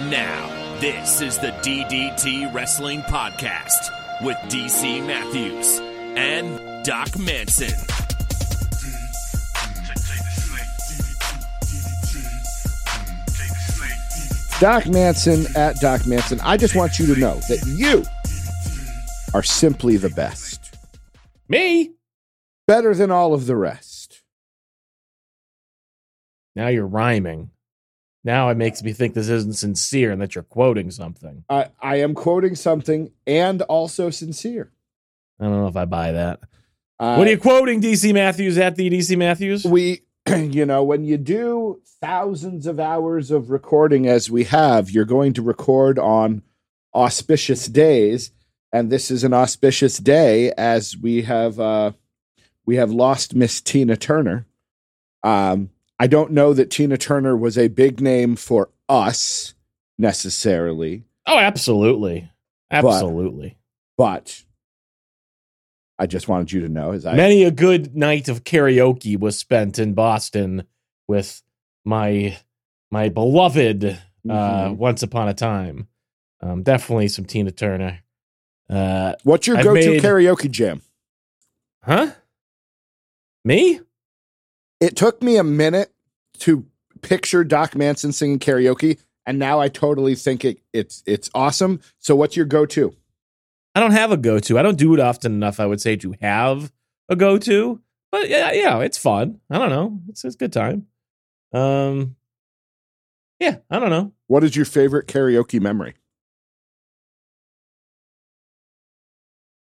And now, this is the DDT Wrestling Podcast with DC Matthews and Doc Manson. Doc Manson at Doc Manson. I just want you to know that you are simply the best. Me? Better than all of the rest. Now you're rhyming. Now it makes me think this isn't sincere and that you're quoting something. I, I am quoting something and also sincere. I don't know if I buy that. Uh, what are you quoting, DC Matthews at the DC Matthews? we you know when you do thousands of hours of recording as we have you're going to record on auspicious days and this is an auspicious day as we have uh we have lost miss tina turner um i don't know that tina turner was a big name for us necessarily Oh, absolutely. Absolutely. but i just wanted you to know as i Many a good night of karaoke was spent in Boston with my my beloved uh, Mhm. once upon a time. Um, definitely some Tina Turner. Uh, what's your I've go-to made- karaoke jam huh? Me? It took me a minute to picture Doc Manson singing karaoke, and now I totally think it it's it's awesome. So, what's your go to? I don't have a go to. I don't do it often enough, I would say, to have a go to. But yeah, yeah, it's fun. I don't know. It's, it's a good time. Um, yeah, I don't know. What is your favorite karaoke memory?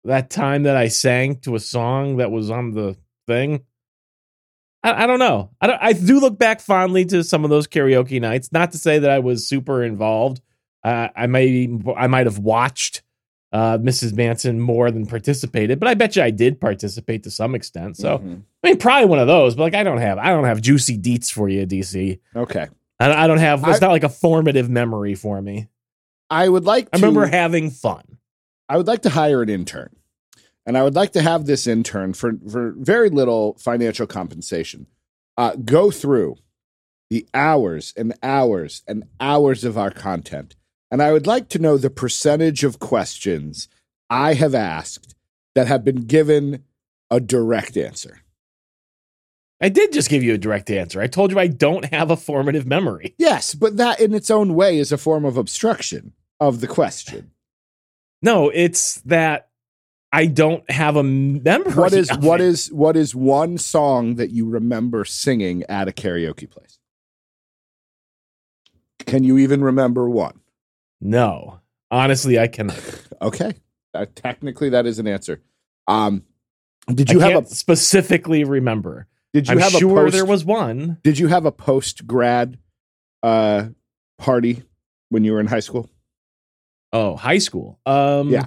That time that I sang to a song that was on the thing. I, I don't know. I don't, I do look back fondly to some of those karaoke nights. Not to say that I was super involved. Uh, I may I might have watched uh, Mrs. Manson more than participated, but I bet you I did participate to some extent. So Mhm. I mean, probably one of those. But like, I don't have I don't have juicy deets for you, DC. okay, I, I don't have. It's I- not like a formative memory for me. I would like. To, I remember having fun. I would like to hire an intern, and I would like to have this intern for for very little financial compensation. Uh, go through the hours and hours and hours of our content, and I would like to know the percentage of questions I have asked that have been given a direct answer. I did just give you a direct answer. I told you I don't have a formative memory. Yes, but that in its own way is a form of obstruction of the question. No, it's that I don't have a memory. What is what is what is one song that you remember singing at a karaoke place? Can you even remember one? No, honestly, I cannot. Okay, uh, technically that is an answer. Um, did I you have can't a specifically remember. did you I'm have a sure post, there was one. did you have a post grad uh party when you were in high school? Oh, high school. Um, Yeah.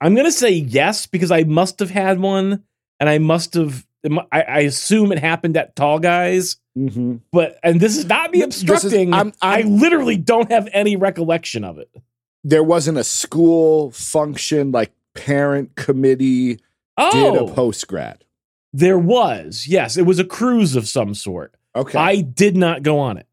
I'm gonna say yes because I must have had one, and I must have. I, I assume it happened at Tall Guys, Mm-hmm. but and this is not me This is- obstructing. I'm- I I'm- literally don't have any recollection of it. There wasn't a school function like parent committee did Oh, a post grad. there was. Yes, it was a cruise of some sort. Okay. I did not go on it.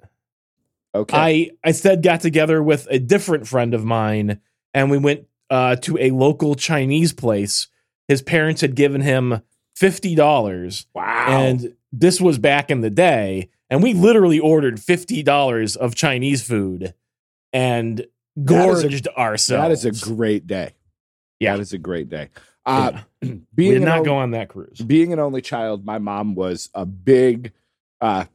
okay. I instead got together with a different friend of mine, and we went uh, to a local Chinese place. His parents had given him fifty dollars, wow. and this was back in the day. And we literally ordered fifty dollars of Chinese food and is a- gorged ourselves. that is a great day. Yeah. That is a great day. Uh, Yeah. being we did not on- go on that cruise. being an only child, my mom was a big. Uh,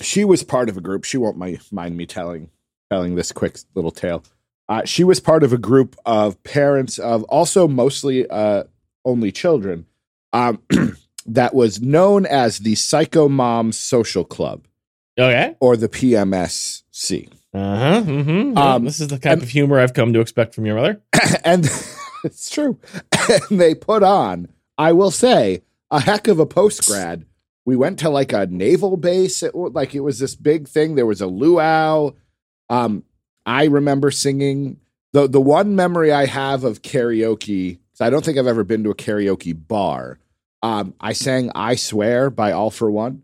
she was part of a group. She won't mi- mind me telling telling this quick little tale. Uh, she was part of a group of parents of also mostly uh, only children um, that was known as the Psycho Mom Social Club Okay. or the PMSC. Uh huh. Mm-hmm. Um, this is the type and- of humor I've come to expect from your mother. and it's true. And they put on, I will say, a heck of a post grad. We went to like a naval base. It, like it was this big thing. There was a luau. Um, I remember singing the the one memory I have of karaoke. I don't think I've ever been to a karaoke bar. Um, I sang "I Swear" by All-4-One.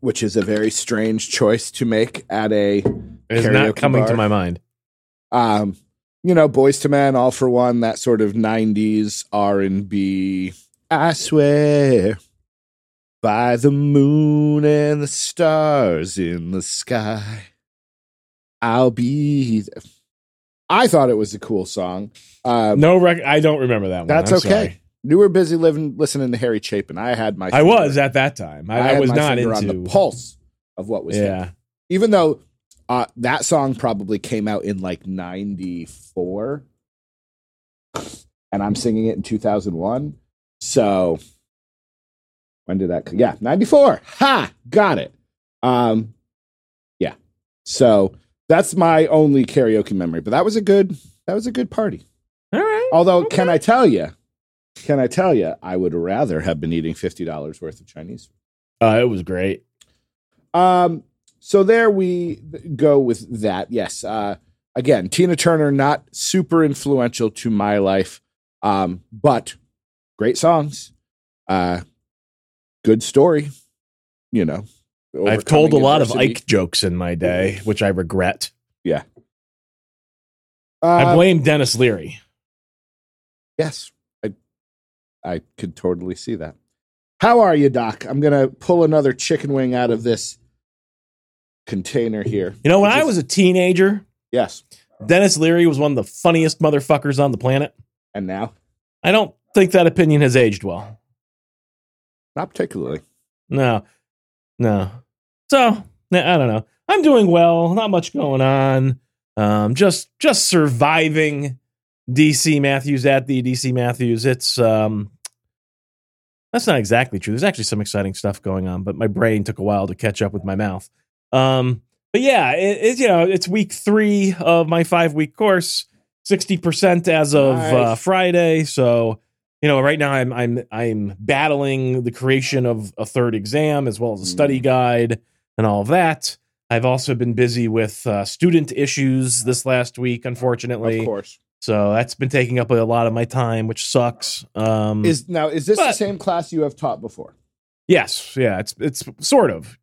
which is a very strange choice to make at a It's not coming to my mind. um you know Boyz II Men all for one that sort of 90s r&b i swear by the moon and the stars in the sky i'll be there. i thought it was a cool song um, No, rec- I don't remember that one. that's I'm okay sorry. you were busy living listening to harry chapin i had my I was at that time. I, I, had was not into on the pulse of what was Yeah. happening. even though uh, that song probably came out in like 94 and i'm singing it in 2001 so when did that yeah 94 ha got it um yeah so that's my only karaoke memory but that was a good that was a good party All right. although can i tell you can i tell you i would rather have been eating $50 worth of chinese Uh, it was great. um, so there we go with that. Yes. Uh, again, Tina Turner not super influential to my life, um, but great songs, uh, good story. You know, I've told a lot of. Ike jokes in my day, which I regret. Yeah. I Uh, blame Denis Leary. yes, I, I could totally see that. How are you, Doc? I'm gonna pull another chicken wing out of this container here. You know, when I was a teenager, yes, Denis Leary was one of the funniest motherfuckers on the planet. and now I don't think that opinion has aged well. Not particularly. No, no. So I don't know. I'm doing well. Not much going on. Um, just just surviving. DC Matthews at the DC Matthews. It's um, that's not exactly true. There's actually some exciting stuff going on, but my brain took a while to catch up with my mouth. Um, but yeah, it, it's you know it's week three of my five week course. Sixty percent as of uh, Friday. So you know, right now I'm I'm I'm battling the creation of a third exam as well as a study guide and all of that. I've also been busy with uh, student issues this last week, unfortunately. Of course. So that's been taking up a lot of my time, which sucks. Um, Is now is this the same class you have taught before? yes, yeah, it's it's sort of.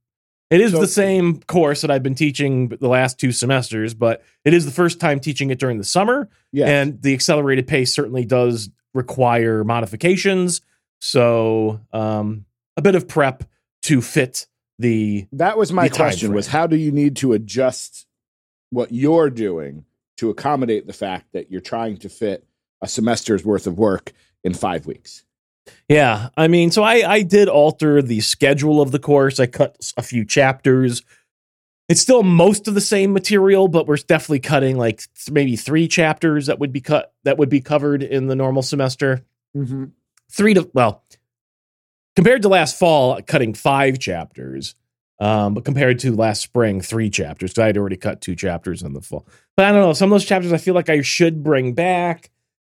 It is So- the same course that I've been teaching the last two semesters, but it is the first time teaching it during the summer, Yeah. and the accelerated pace certainly does require modifications. So um, a bit of prep to fit the that was my question was how do you need to adjust what you're doing to accommodate the fact that you're trying to fit a semester's worth of work in 5 weeks? Yeah, I mean, so I I did alter the schedule of the course. I cut a few chapters. It's still most of the same material, but we're definitely cutting like th- maybe three chapters that would be cut that would be covered in the normal semester. Mm-hmm. Three to well, compared to last fall, cutting five chapters. Um, but compared to last spring, three chapters. Because I had already cut two chapters in the fall. But I don't know. Some of those chapters I feel like I should bring back.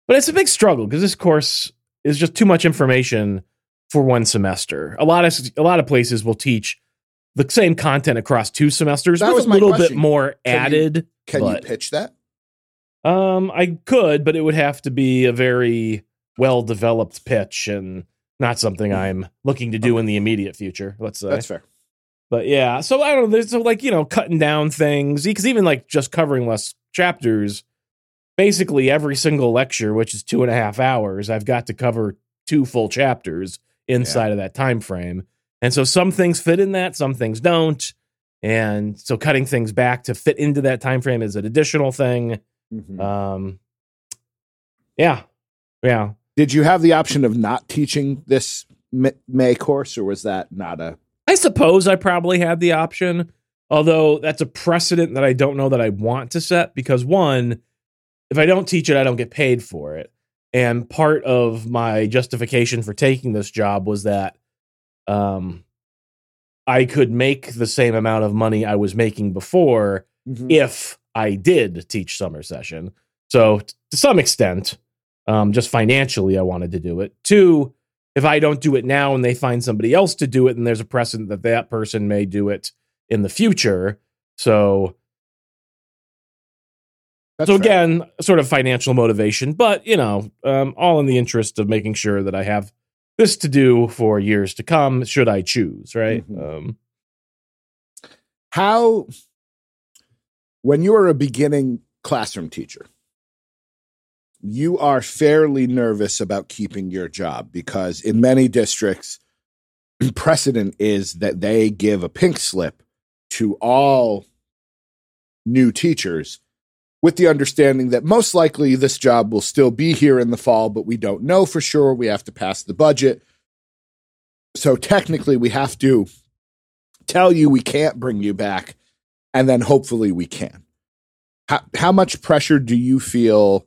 But it's a big struggle because this course is just too much information for one semester. A lot of a lot of places will teach the same content across two semesters That with was a little bit more Can you- added. Can But- you pitch that? Um, I could, but it would have to be a very well developed pitch and not something I'm looking to do in the immediate future. Let's say. That's fair. But yeah, so I don't know. There's so like you know cutting down things because even like just covering less chapters, basically every single lecture, which is two and a half hours, I've got to cover two full chapters inside of that time frame. And so some things fit in that, some things don't. And so cutting things back to fit into that time frame is an additional thing. Mhm. Um, yeah, yeah. Did you have the option of not teaching this May course or was that not a I suppose I probably had the option, although that's a precedent that I don't know that I want to set because one, if I don't teach it, I don't get paid for it. And part of my justification for taking this job was that um, I could make the same amount of money I was making before if I did teach summer session. So t- to some extent, um, just financially, I wanted to do it. Two, if I don't do it now and they find somebody else to do it, and there's a precedent that that person may do it in the future. So, That's so fair. again, sort of financial motivation, but you know, um, all in the interest of making sure that I have this to do for years to come, should I choose, right? Mhm. Um, how when you're a beginning classroom teacher you are fairly nervous about keeping your job because in many districts precedent is that they give a pink slip to all new teachers with the understanding that most likely this job will still be here in the fall but we don't know for sure we have to pass the budget so technically we have to tell you we can't bring you back and then hopefully we can how, how much pressure do you feel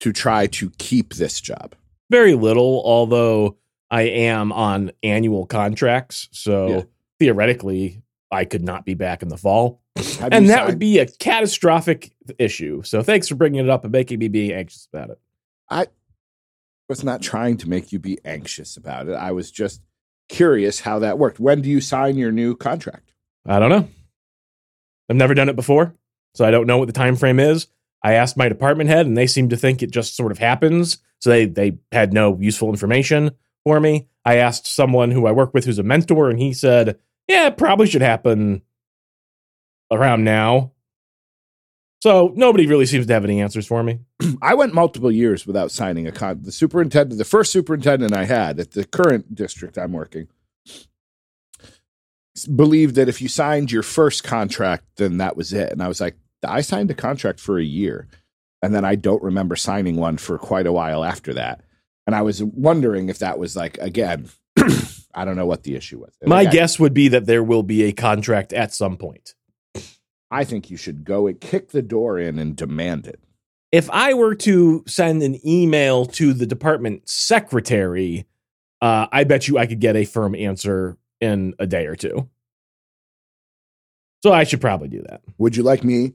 to try to keep this job Very little, although I am on annual contracts. So Yeah. theoretically, I could not be back in the fall. And that signed- would be a catastrophic issue. So thanks for bringing it up and making me be anxious about it. I was not trying to make you be anxious about it i was just curious how that worked when do you sign your new contract I don't know. I've never done it before, so I don't know what the time frame is. I asked my department head, and they seem to think it just sort of happens. So they they had no useful information for me. I asked someone who I work with, who's a mentor, and he said, "Yeah, it probably should happen around now." So nobody really seems to have any answers for me. I went multiple years without signing a con. The superintendent, the first superintendent I had at the current district I'm working, believed that if you signed your first contract, then that was it. And I was like, I signed a contract for a year, and then I don't remember signing one for quite a while after that. And I was wondering if that was like again, I don't know what the issue was. My Like, I- guess would be that there will be a contract at some point. I think you should go and kick the door in and demand it. if I were to send an email to the department secretary, uh, I bet you I could get a firm answer in a day or two. So I should probably do that. Would you like me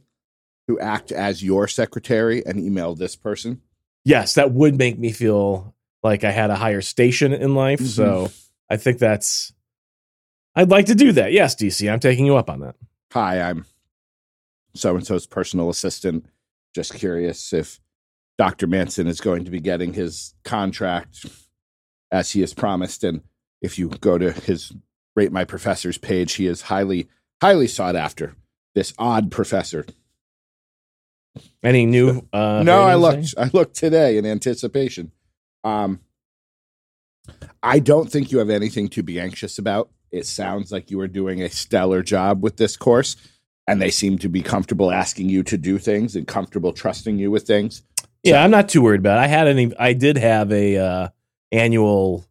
to act as your secretary and email this person? Yes, that would make me feel like I had a higher station in life. So I think that's. I'd like to do that. Yes, DC, I'm taking you up on that. Hi, I'm so and so's personal assistant. Just curious if Dr. Manson is going to be getting his contract as he has promised. And if you go to his Rate My Professors page, he is highly, highly sought after. This odd professor. Any new? Uh, no, I looked. I looked today in anticipation. Um, I don't think you have anything to be anxious about. It sounds like you are doing a stellar job with this course, and they seem to be comfortable asking you to do things and comfortable trusting you with things. Yeah, I'm not too worried about it. I had any I did have a uh annual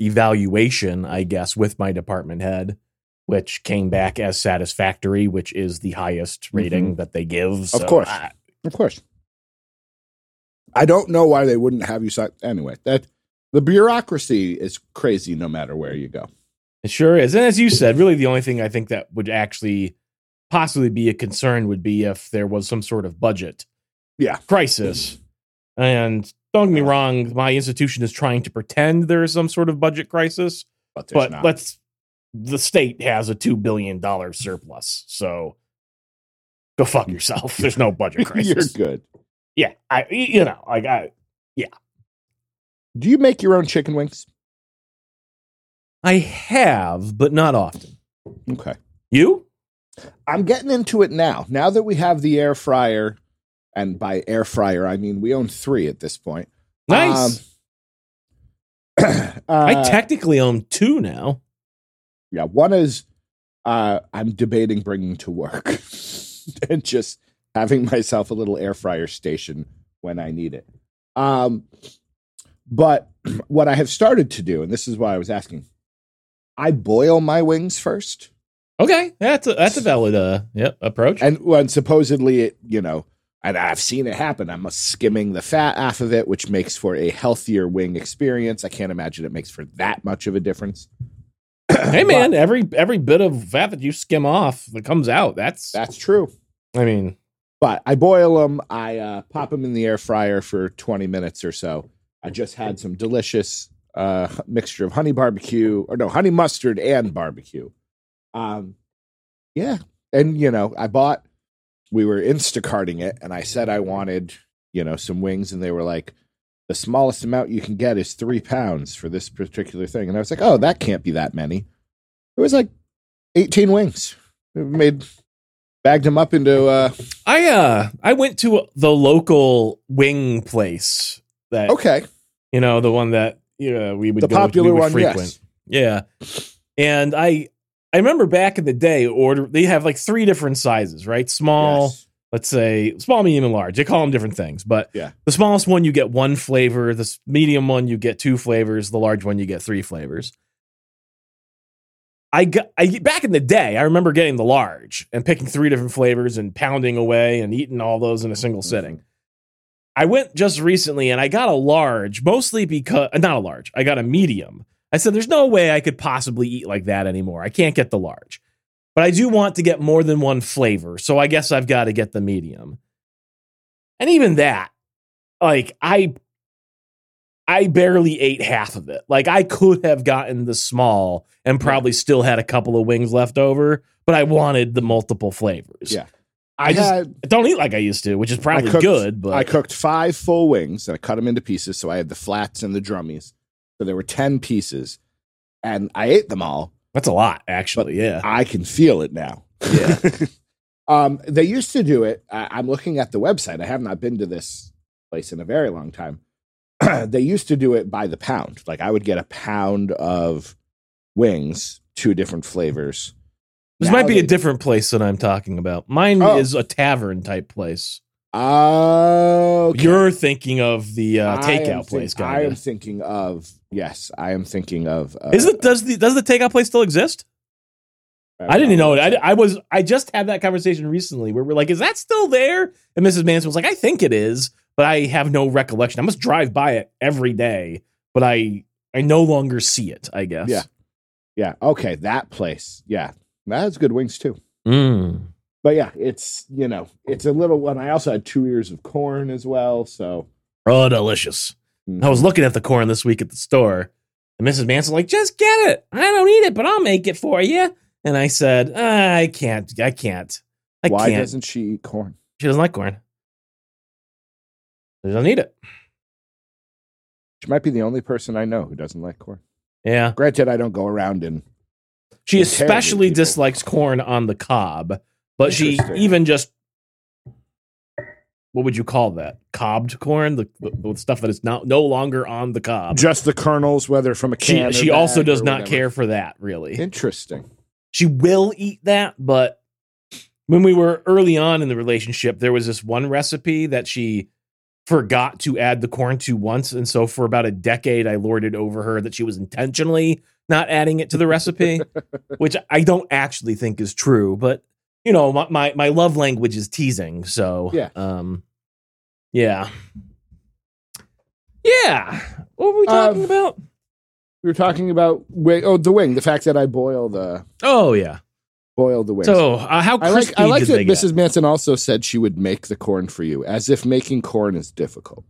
evaluation, I guess, with my department head, which came back as satisfactory, which is the highest rating that they give. So course. I- Of course. I don't know why they wouldn't have you sign. Anyway, that the bureaucracy is crazy no matter where you go. it sure is. And as you said, really the only thing I think that would actually possibly be a concern would be if there was some sort of budget Yeah. crisis. And don't get me wrong, my institution is trying to pretend there is some sort of budget crisis. But there's but not. let's the state has a two billion dollar surplus, so go fuck yourself. There's no budget crisis. You're good. yeah, I you know like I yeah. Do you make your own chicken wings? I have, but not often. Okay. You? I'm getting into it now. Now that we have the air fryer, and by air fryer I mean we own three at this point. Nice. Um, I uh, technically own two now. yeah, one is uh, I'm debating bringing to work and just having myself a little air fryer station when I need it. Um, but what I have started to do, and this is why I was asking, I boil my wings first. Okay, that's a that's a valid uh yep approach. And when supposedly it, you know, and I've seen it happen, I'm skimming the fat off of it, which makes for a healthier wing experience. I can't imagine it makes for that much of a difference. hey man, every every bit of fat that you skim off that comes out, that's That's true. I mean, But I boil them, I uh, pop them in the air fryer for 20 minutes or so. I just had some delicious uh, mixture of honey barbecue, or no, honey mustard and barbecue. Um, yeah. And, you know, I bought, we were Instacarting it, and I said I wanted, you know, some wings, and they were like, the smallest amount you can get is three pounds for this particular thing. And I was like, oh, that can't be that many. It was like 18 wings. made bagged him up into uh I uh I went to the local wing place that okay you know the one that you know, we would the go, popular we would one yes Yeah. And I I remember back in the day order they have like three different sizes, right? Small, Yes. let's say small, medium, and large. They call them different things, but Yeah. the smallest one you get one flavor, the medium one you get two flavors, the large one you get three flavors. I got I back in the day, I remember getting the large and picking three different flavors and pounding away and eating all those in a single mm-hmm. sitting. I went just recently and I got a large, mostly because not a large. I got a medium. I said, "There's no way I could possibly eat like that anymore. I can't get the large, but I do want to get more than one flavor, so I guess I've got to get the medium." And even that, like I, I barely ate half of it. Like I could have gotten the small and probably still had a couple of wings left over, but I wanted the multiple flavors. Yeah. I just had don't eat like I used to, which is probably cooked- good, but I cooked five full wings and I cut them into pieces. So I had the flats and the drummies. So there were 10 pieces and I ate them all. that's a lot, actually. yeah. I can feel it now. Yeah. um, they used to do it. I, I'm looking at the website. I have not been to this place in a very long time. they used to do it by the pound. Like I would get a pound of wings, two different flavors. This Now might be a different place that I'm talking about. Mine Oh. is a tavern type place. Oh, You're thinking of the uh, takeout think- place, I am thinking of yes. I am thinking of. Uh, Is it does the does the takeout place still exist? I didn't know it. I, I was I just had that conversation recently where we're like, is that still there? And Mrs. Manson was like, I think it is, but I have no recollection. I must drive by it every day, but I I no longer see it. I guess. Yeah. Yeah. Okay. That place. Yeah. That has good wings too. Mm. But yeah, it's you know it's a little one. I also had two ears of corn as well. So Oh, delicious. mm. I was looking at the corn this week at the store, and Mrs. Manson like, just get it. I don't eat it, but I'll make it for you. And I said, "Ah, I can't. I can't. I why can't. doesn't she eat corn? She doesn't like corn. She doesn't eat it. She might be the only person I know who doesn't like corn. Yeah. Granted, I don't go around and She especially dislikes corn on the cob, but she even just what would you call that? Cobbed corn, the, the, stuff that is not no longer on the cob. just the kernels, whether from a She can. or she also does not whatever. care for that really. Interesting. she will eat that, but when we were early on in the relationship, there was this one recipe that she forgot to add the corn to once. And so for about a decade, I lorded over her that she was intentionally not adding it to the recipe, which I don't actually think is true. But, you know, my, my, my love language is teasing. So, Yeah. Um, yeah. Yeah. What were we talking Um, about? We were talking about wing. Oh, the wing. The fact that I boil the Oh, yeah. boil the wings. So, uh, how I like. I like that they get? Mrs. Manson also said she would make the corn for you, as if making corn is difficult.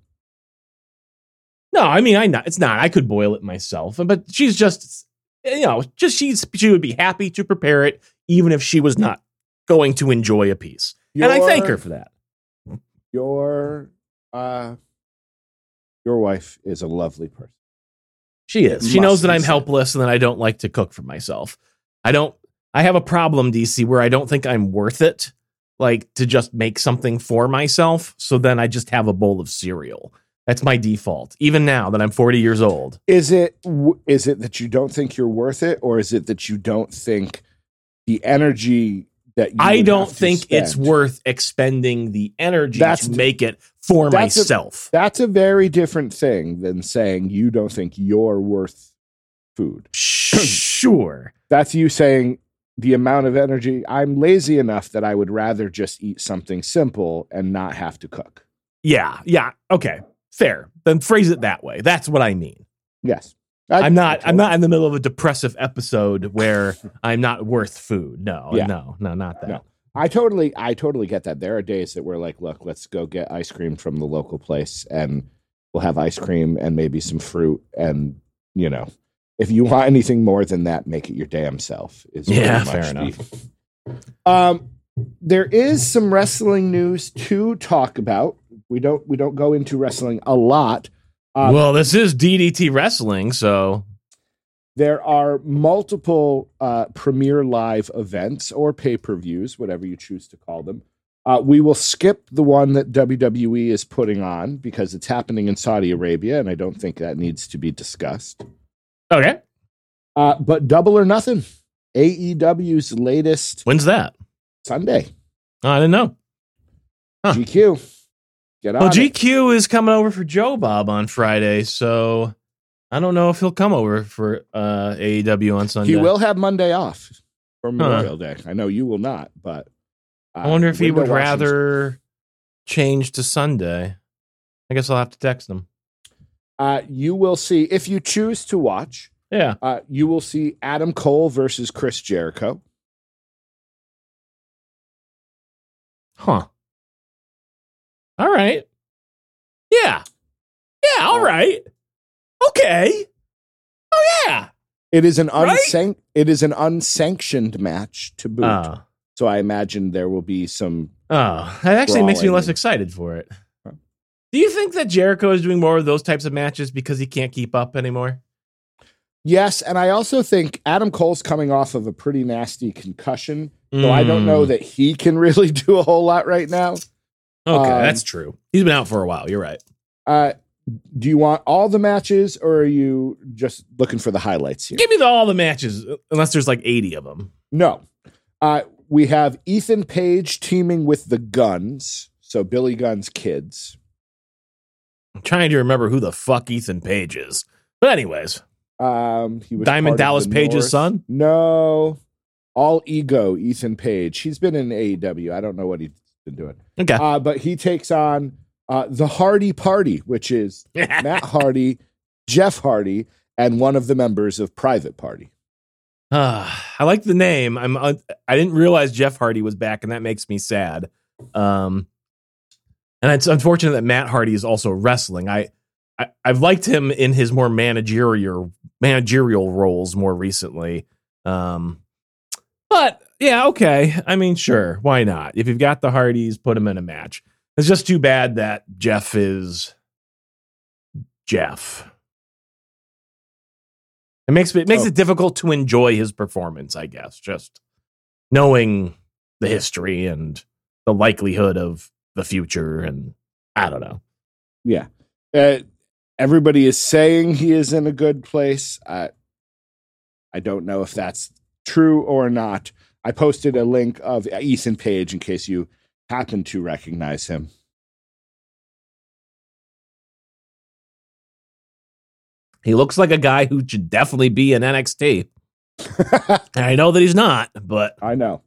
No, I mean, I not. It's not. I could boil it myself, but she's just, you know, just she's she would be happy to prepare it, even if she was not going to enjoy a piece. and I thank her for that. Your, uh, your wife is a lovely person. She is. She knows that I'm said. helpless and that I don't like to cook for myself. I don't. I have a problem, DC, where I don't think I'm worth it, like to just make something for myself. So then I just have a bowl of cereal. That's my default, even now that I'm 40 years old. Is it is it that you don't think you're worth it, or is it that you don't think the energy that I don't think it's worth expending the energy That's- to make it for that's a- myself. That's a very different thing than saying you don't think you're worth food. sure. That's you saying the amount of energy. I'm lazy enough that I would rather just eat something simple and not have to cook. Yeah. Yeah. Okay. Fair. Then phrase it that way. That's what I mean. Yes, I- I'm not. I'm not in the middle of a depressive episode where I'm not worth food. No. Yeah. No. No. Not that. No. I totally, I totally get that. There are days that we're like, look, let's go get ice cream from the local place, and we'll have ice cream and maybe some fruit, and you know, if you want anything more than that, make it your damn self. Is Yeah, fair the- Um, there is some wrestling news to talk about. We don't, we don't go into wrestling a lot. Um, well, this is DDT wrestling, so there are multiple uh, Premier Live events or pay per views, whatever you choose to call them. Uh, we will skip the one that WWE is putting on because it's happening in Saudi Arabia, and I don't think that needs to be discussed. Okay. Uh, but Double or Nothing, AEW's latest When's that? Sunday. Oh, I didn't know. Huh. GQ. Get Well. GQ is coming over for Joe Bob on Friday, so I don't know if he'll come over for uh, AEW on Sunday. He will have Monday off for Memorial Day. I know you will not, but uh, I wonder if he would rather change to Sunday. I guess I'll have to text him. Uh, you will see if you choose to watch. Yeah. Uh, you will see Adam Cole versus Chris Jericho. Huh. All right. Yeah. Yeah. All right. Okay. Oh yeah. It is an Right? unsan- It is an unsanctioned match to boot. Oh. So I imagine there will be some. Oh, that actually makes me less excited for it. Huh. Do you think that Jericho is doing more of those types of matches because he can't keep up anymore? Yes, and I also think Adam Cole's coming off of a pretty nasty concussion, so I don't know Mm. that he can really do a whole lot right now. Okay, um, that's true. He's been out for a while. You're right. Uh, do you want all the matches, or are you just looking for the highlights here? Give me the, all the matches, unless there's like 80 of them. No. Uh, we have Ethan Page teaming with the Guns, so Billy Gunn's kids. I'm trying to remember who the fuck Ethan Page is. But anyways, Um, he was Diamond Dallas Page's North. son? No, all ego. Ethan Page. He's been in AEW. I don't know what he's been doing. okay. Uh, but he takes on uh, the Hardy Party, which is Matt Hardy, Jeff Hardy, and one of the members of Private Party. Ah, I like the name. I'm. Uh, I didn't realize Jeff Hardy was back, and that makes me sad. Um, and it's unfortunate that Matt Hardy is also wrestling. I, I I've liked him in his more managerial managerial roles more recently. Um, but yeah, okay. I mean, sure, why not? If you've got the Hardys, put them in a match. It's just too bad that Jeff is Jeff. It makes it makes Oh. it difficult to enjoy his performance, I guess. Just knowing the history and the likelihood of the future, and I don't know. Yeah. Uh, everybody is saying he is in a good place. I, I don't know if that's true or not. I posted a link of Ethan Page in case you happen to recognize him. He looks like a guy who should definitely be in NXT. I know that he's not, but I know.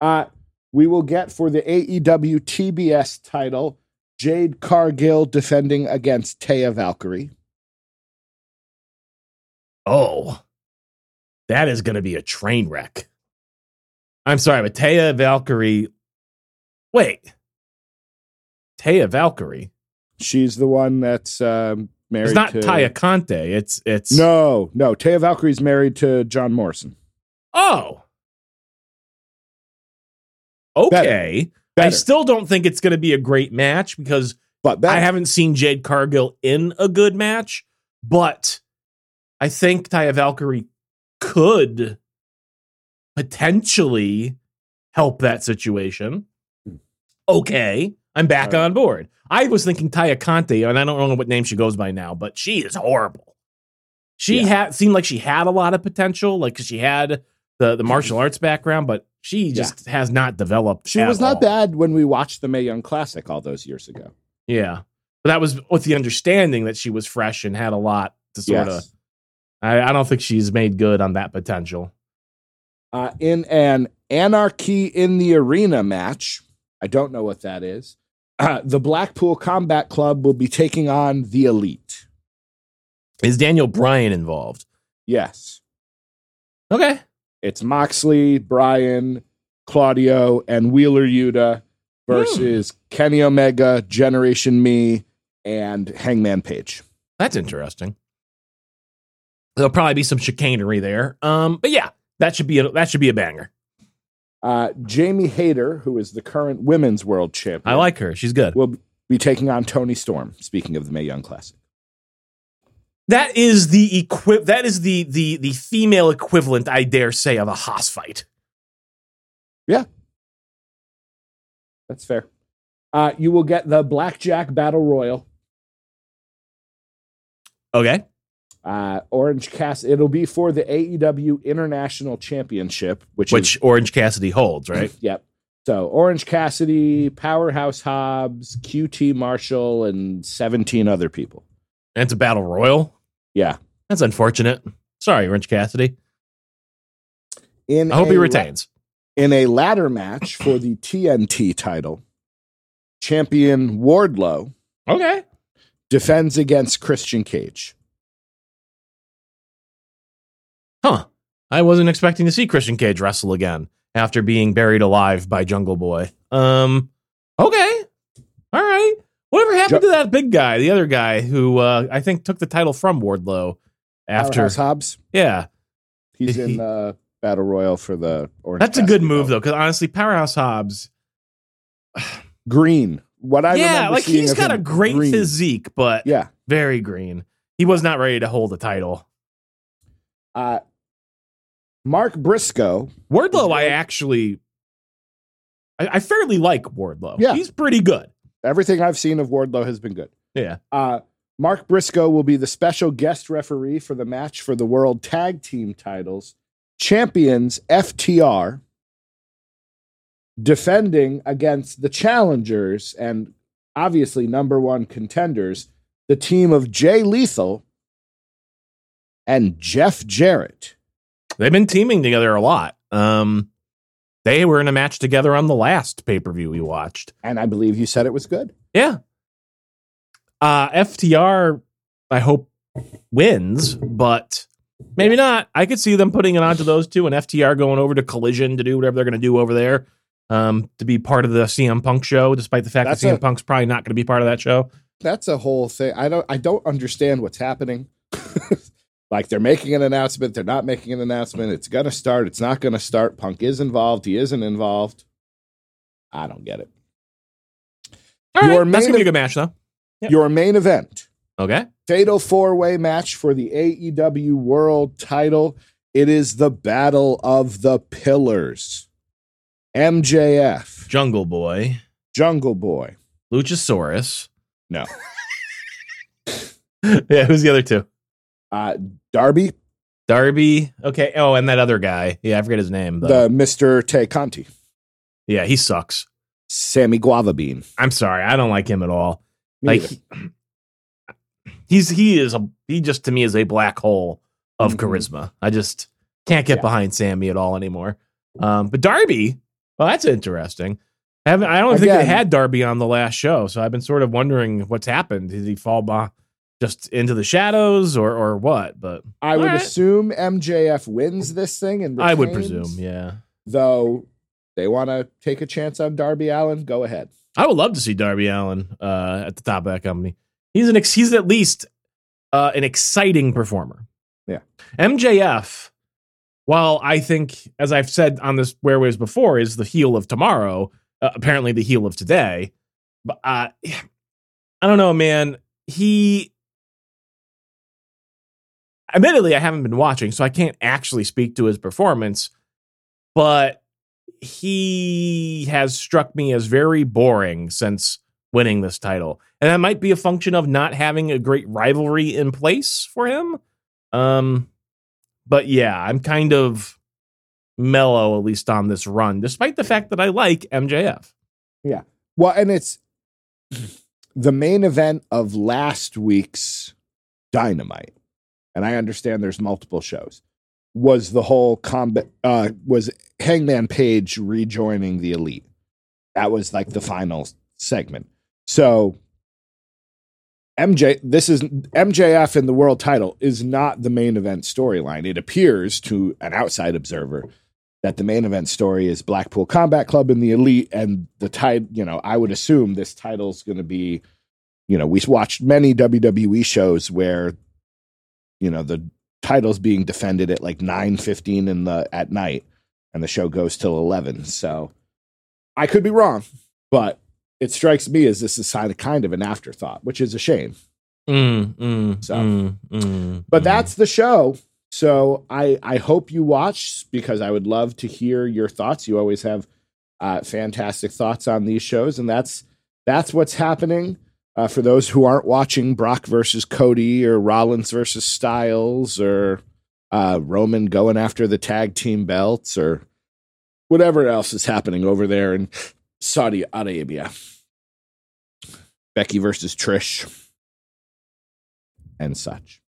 Uh, we will get for the AEW TBS title Jade Cargill defending against Taya Valkyrie. oh, that is going to be a train wreck. I'm sorry, but Taya Valkyrie. Wait, Taya Valkyrie. She's the one that's um, married It's not to Taya Conti. It's it's No, no. Taya Valkyrie's married to John Morrison. Oh. Okay. I Better, still don't think it's going to be a great match because but better. I haven't seen Jade Cargill in a good match, but I think Taya Valkyrie could potentially help that situation. Hmm. Okay. I'm back right. on board. I was thinking Taya Conti, and I don't know what name she goes by now, but she is horrible. She Yeah. had seemed like she had a lot of potential, like 'cause she had the, the martial arts background, but she just has not developed. She was not all. bad when we watched the Mae Young Classic all those years ago. Yeah. But that was with the understanding that she was fresh and had a lot to sort of. I, I don't think she's made good on that potential. Uh, in an Anarchy in the Arena match, I don't know what that is. Uh, the Blackpool Combat Club will be taking on the Elite. Is Daniel Bryan involved? Yes. Okay. It's Moxley, Bryan, Claudio, and Wheeler Yuta versus Kenny Omega, Generation Me, and Hangman Page. That's interesting. There'll probably be some chicanery there. Um, but yeah, that should be a, that should be a banger. Uh, Jamie Hayter, who is the current women's world champion, I like her. She's good. will be taking on Toni Storm. Speaking of the Mae Young Classic, That is the equi- That is the the the female equivalent, I dare say, of a hoss fight. Yeah, that's fair. Uh, you will get the Blackjack Battle Royal. Okay. Uh, Orange Cass. It'll be for the AEW International Championship, which Which Orange Cassidy holds, right? Yep. So Orange Cassidy, Powerhouse Hobbs, QT Marshall, and seventeen other people. and it's a battle royal. Yeah. That's unfortunate. Sorry, Orange Cassidy. In I hope he la- retains. in a ladder match for the TNT title, champion Wardlow Okay. defends against Christian Cage. Huh. I wasn't expecting to see Christian Cage wrestle again after being buried alive by Jungle Boy. Um. Okay. All right. Whatever happened Ju- to that big guy, the other guy who uh, I think took the title from Wardlow after? Powerhouse Hobbs. Yeah, He's He- in the battle royal for the Orange. that's a good move though, because honestly, Powerhouse Hobbs. Green. What I yeah, like he's got a great green. physique, but Yeah. very green. He was not ready to hold the title. Uh, Mark Briscoe. Wardlow, I actually, I, I fairly like Wardlow. Yeah. he's pretty good. Everything I've seen of Wardlow has been good. Yeah. Uh, Mark Briscoe will be the special guest referee for the match for the World Tag Team titles. Champions FTR defending against the challengers and obviously number one contenders, the team of Jay Lethal and Jeff Jarrett. They've been teaming together a lot. Um, they were in a match together on the last pay per view we watched. And I believe you said it was good. Yeah. Uh, FTR, I hope wins, but maybe not. I could see them putting it onto those two and FTR going over to Collision to do whatever they're going to do over there. Um, to be part of the CM Punk show, despite the fact That's that CM a- Punk's probably not going to be part of that show. That's a whole thing. I don't I don't understand what's happening. like they're making an announcement, they're not making an announcement. It's gonna start, it's not gonna start. Punk is involved, he isn't involved. I don't get it. All right, Your that's main gonna be a good match though. Yep. Your main event, Okay. fatal four-way match for the AEW World Title. It is the Battle of the Pillars. MJF, Jungle Boy, Jungle Boy. Luchasaurus. No. yeah, who's the other two? Uh, Darby, Darby. Okay. Oh, and that other guy. Yeah, I forget his name. the Mr. Tay Conti, yeah, he sucks. Sammy Guava Bean. I'm sorry, I don't like him at all. Me like either. he's he is a he just to me is a black hole of Mhm. charisma. I just can't get Yeah. behind Sammy at all anymore. Um, but Darby, well, that's interesting. I. I don't think they had Darby on the last show, so I've been sort of wondering what's happened. Did he fall by, just into the shadows or or what? But I would All right. assume MJF wins this thing and I would presume, yeah. Though they want to take a chance on Darby Allin, go ahead. I would love to see Darby Allin uh, at the top of that company. He's an ex- he's at least uh, an exciting performer. Yeah. MJF, while I think, as I've said on this Whereways before, is the heel of tomorrow. Uh, apparently, the heel of today. But uh, I don't know, man. He. Admittedly, I haven't been watching, so I can't actually speak to his performance. But he has struck me as very boring since winning this title. And that might be a function of not having a great rivalry in place for him. Um but yeah, I'm kind of mellow at least on this run despite the fact that I like MJF. Yeah. Well, and it's the main event of last week's Dynamite, and I understand there's multiple shows. Was the whole combat? Uh, was Hangman Page rejoining the Elite? That was like the final segment. So MJ, this is MJF in the world title is not the main event storyline. It appears to an outside observer that the main event story is Blackpool Combat Club and the Elite, and the tide. You know, I would assume this title's going to be. You know, we watched many WWE shows where, you know, the title's being defended at like nine fifteen in the at night, and the show goes till eleven. So, I could be wrong, but it strikes me as this is kind of an afterthought, which is a shame. Mm, mm, So. mm, mm, But mm. that's the show. So I I hope you watch because I would love to hear your thoughts. You always have uh, fantastic thoughts on these shows, and that's that's what's happening. Uh, for those who aren't watching Brock versus Cody or Rollins versus Styles or uh, Roman going after the tag team belts or whatever else is happening over there in Saudi Arabia. Becky versus Trish and such.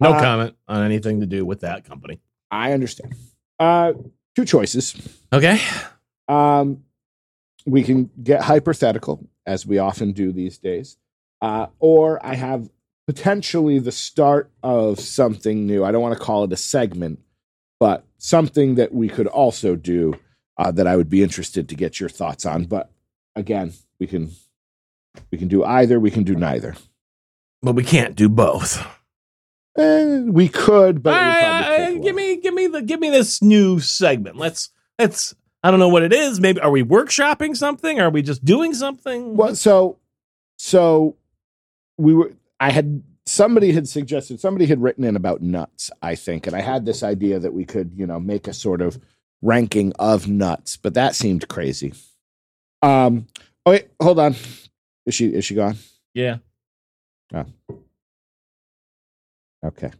no uh, comment on anything to do with that company. I understand. Uh, two choices. Okay. Um, we can get hypothetical, as we often do these days, uh, or I have potentially the start of something new. I don't want to call it a segment, but something that we could also do uh, that I would be interested to get your thoughts on. But again, we can we can do either. We can do neither. But we can't do both. Eh, we could, but it would All right, probably uh, give me, give me the, give me this new segment. Let's, let's. I don't know what it is. Maybe are we workshopping something? Are we just doing something? Well, so so we were. I had somebody had suggested somebody had written in about nuts. I think, and I had this idea that we could, you know, make a sort of ranking of nuts, but that seemed crazy. Um. Oh wait, hold on. Is she is she gone? Yeah. Oh. Okay.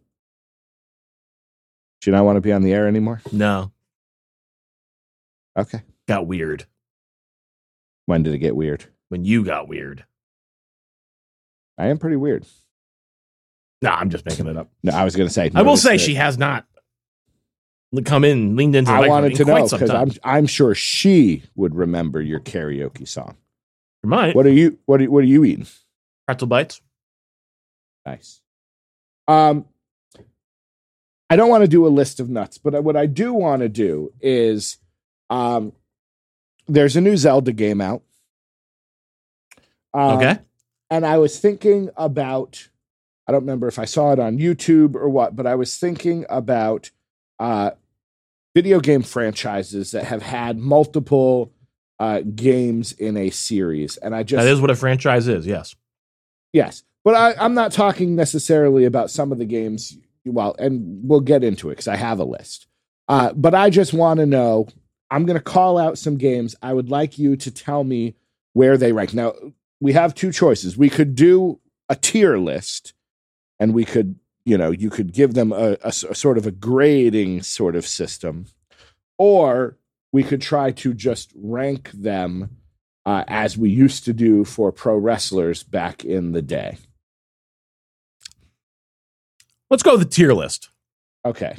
She not want to be on the air anymore? No. Okay. Got weird When did it get weird? when you got weird. I am pretty weird. No, I'm just making it up. No, I was going to say. I will say that- she has not come in, leaned into. The I wanted to know because. I'm I'm sure she would remember your karaoke song. You might What are you what are, what are you eating? pretzel bites. Nice. Um I don't want to do a list of nuts, but what I do want to do is um there's a new Zelda game out. Um, Okay. And I was thinking about I don't remember if I saw it on YouTube or what, but I was thinking about uh video game franchises that have had multiple uh games in a series. And I just that is what a franchise is. Yes. Yes, but I, I'm not talking necessarily about some of the games. Well, and we'll get into it because I have a list. Uh, but I just want to know. I'm going to call out some games. I would like you to tell me where they rank. Now we have two choices. We could do a tier list, and we could, you know, you could give them a sort of a grading sort of system, or we could try to just rank them uh, as we used to do for pro wrestlers back in the day. Let's go with the tier list. Okay.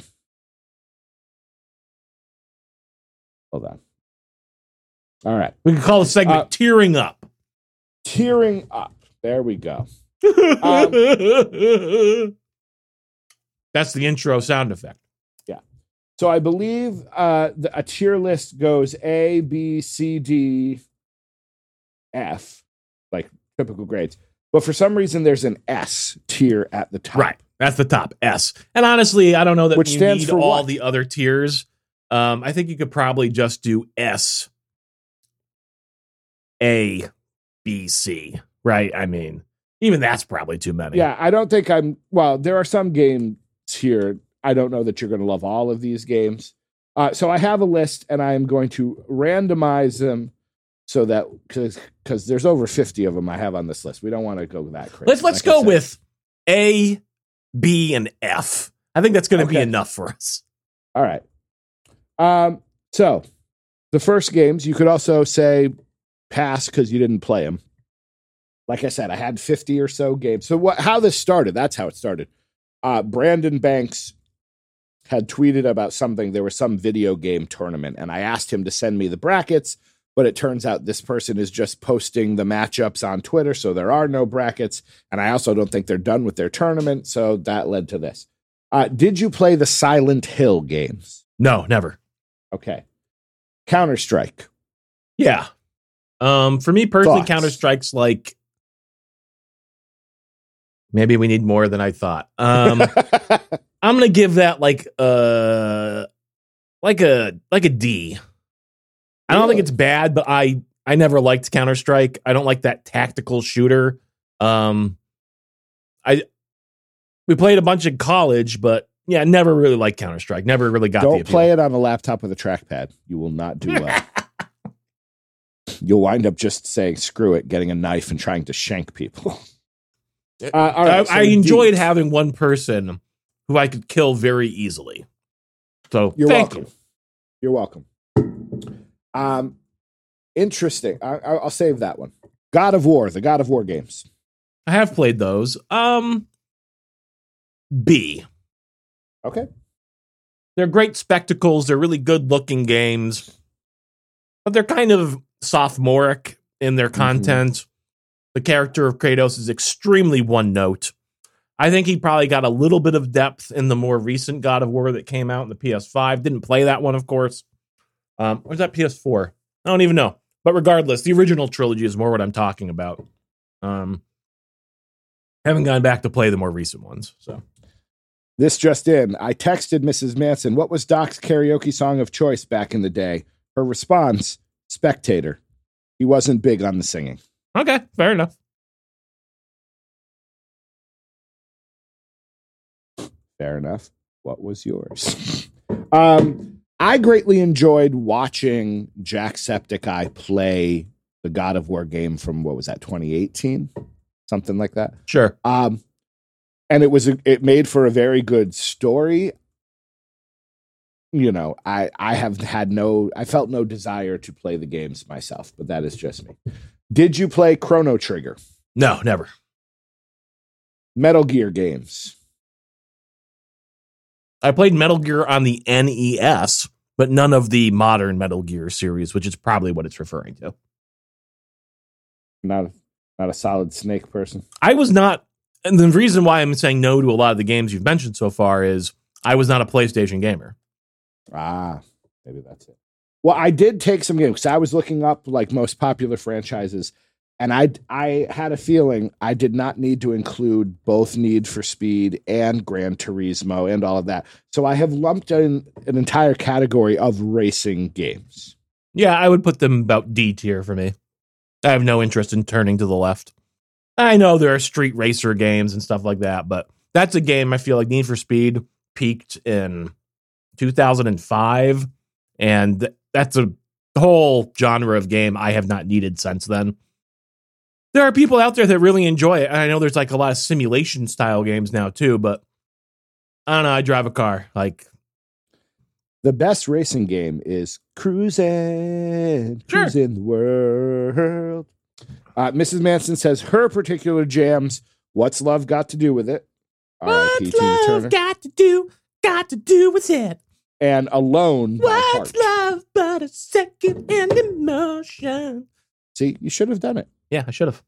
Hold on. All right. We can call the segment Uh, "Tearing Up." Tearing up. There we go. That's the intro sound effect. Yeah. So I believe uh, the, a tier list goes A, B, C, D, F, like typical grades. But for some reason, there's an S tier at the top. Right. That's the top S. And honestly, I don't know that Which stands need for all what? the other tiers. Um, I think you could probably just do S, A, B, C. Right. I mean, even that's probably too many. Yeah, I don't think I'm. Well, there are some games here. I don't know that you're going to love all of these games. Uh, so I have a list, and I am going to randomize them so that because because there's over 50 of them I have on this list. We don't want to go that crazy. Let's let's Like go with A, B, and F. I think that's going to be enough for us. All right. Um. So the first games you could also say pass because you didn't play them. Like I said, I had 50 or so games. So what? How this started? That's how it started. Uh, Brandon Banks had tweeted about something. There was some video game tournament, and I asked him to send me the brackets. But it turns out this person is just posting the matchups on Twitter, so there are no brackets. And I also don't think they're done with their tournament, so that led to this. Uh, did you play the Silent Hill games? No, never. Okay. Counter Strike. Yeah. Um, for me personally, Counter Strike's like maybe we need more than I thought. Um, I'm gonna give that like uh like a like a D. I don't think it's bad, but I I never liked Counter Strike. I don't like that tactical shooter. Um, I we played a bunch in college, but yeah, never really liked Counter Strike. Never really got. Don't play it on a laptop with a trackpad. You will not do well. You'll wind up just saying "screw it," getting a knife and trying to shank people. Uh, all right, I, so I enjoyed having one person who I could kill very easily. So you're welcome. You. You're welcome. Um, interesting. I, I'll save that one. God of War, the God of War games. I have played those. Um, B. Okay. They're great spectacles. They're really good looking games, but they're kind of sophomoric in their mm-hmm. content. Mm-hmm. The character of Kratos is extremely one note. I think he probably got a little bit of depth in the more recent God of War that came out in the PS5. Didn't play that one, of course. Um, or that PS4? I don't even know. But regardless, the original trilogy is more what I'm talking about. Um, haven't gone back to play the more recent ones. So this just in. I texted Mrs. Manson, what was Doc's karaoke song of choice back in the day? Her response, Spectator. He wasn't big on the singing. Okay, fair enough. Fair enough. What was yours? um, I greatly enjoyed watching Jacksepticeye play the God of War game from what was that 2018, something like that. Sure. Um, and it was a, it made for a very good story. You know, I I have had no I felt no desire to play the games myself, but that is just me. Did you play Chrono Trigger? No, never. Metal Gear games. I played Metal Gear on the NES, but none of the modern Metal Gear series, which is probably what it's referring to. Not not a solid Snake person. I was not, and the reason why I'm saying no to a lot of the games you've mentioned so far is I was not a PlayStation gamer. Ah, maybe that's it. Well, I did take some games because I was looking up like most popular franchises and I I had a feeling I did not need to include both Need for Speed and Gran Turismo and all of that. So I have lumped in an entire category of racing games. Yeah, I would put them about D tier for me. I have no interest in turning to the left. I know there are street racer games and stuff like that, but that's a game I feel like Need for Speed peaked in 2005 and that's a whole genre of game I have not needed since then there are people out there that really enjoy it. And I know there's like a lot of simulation style games now too, but I don't know. I drive a car. Like the best racing game is cruising, sure. cruising the world. Uh, Mrs. Manson says her particular jams. What's love got to do with it? What's love got to do? Got to do with it. And alone. What's love but a second hand emotion? See, you should have done it. Yeah, I should have.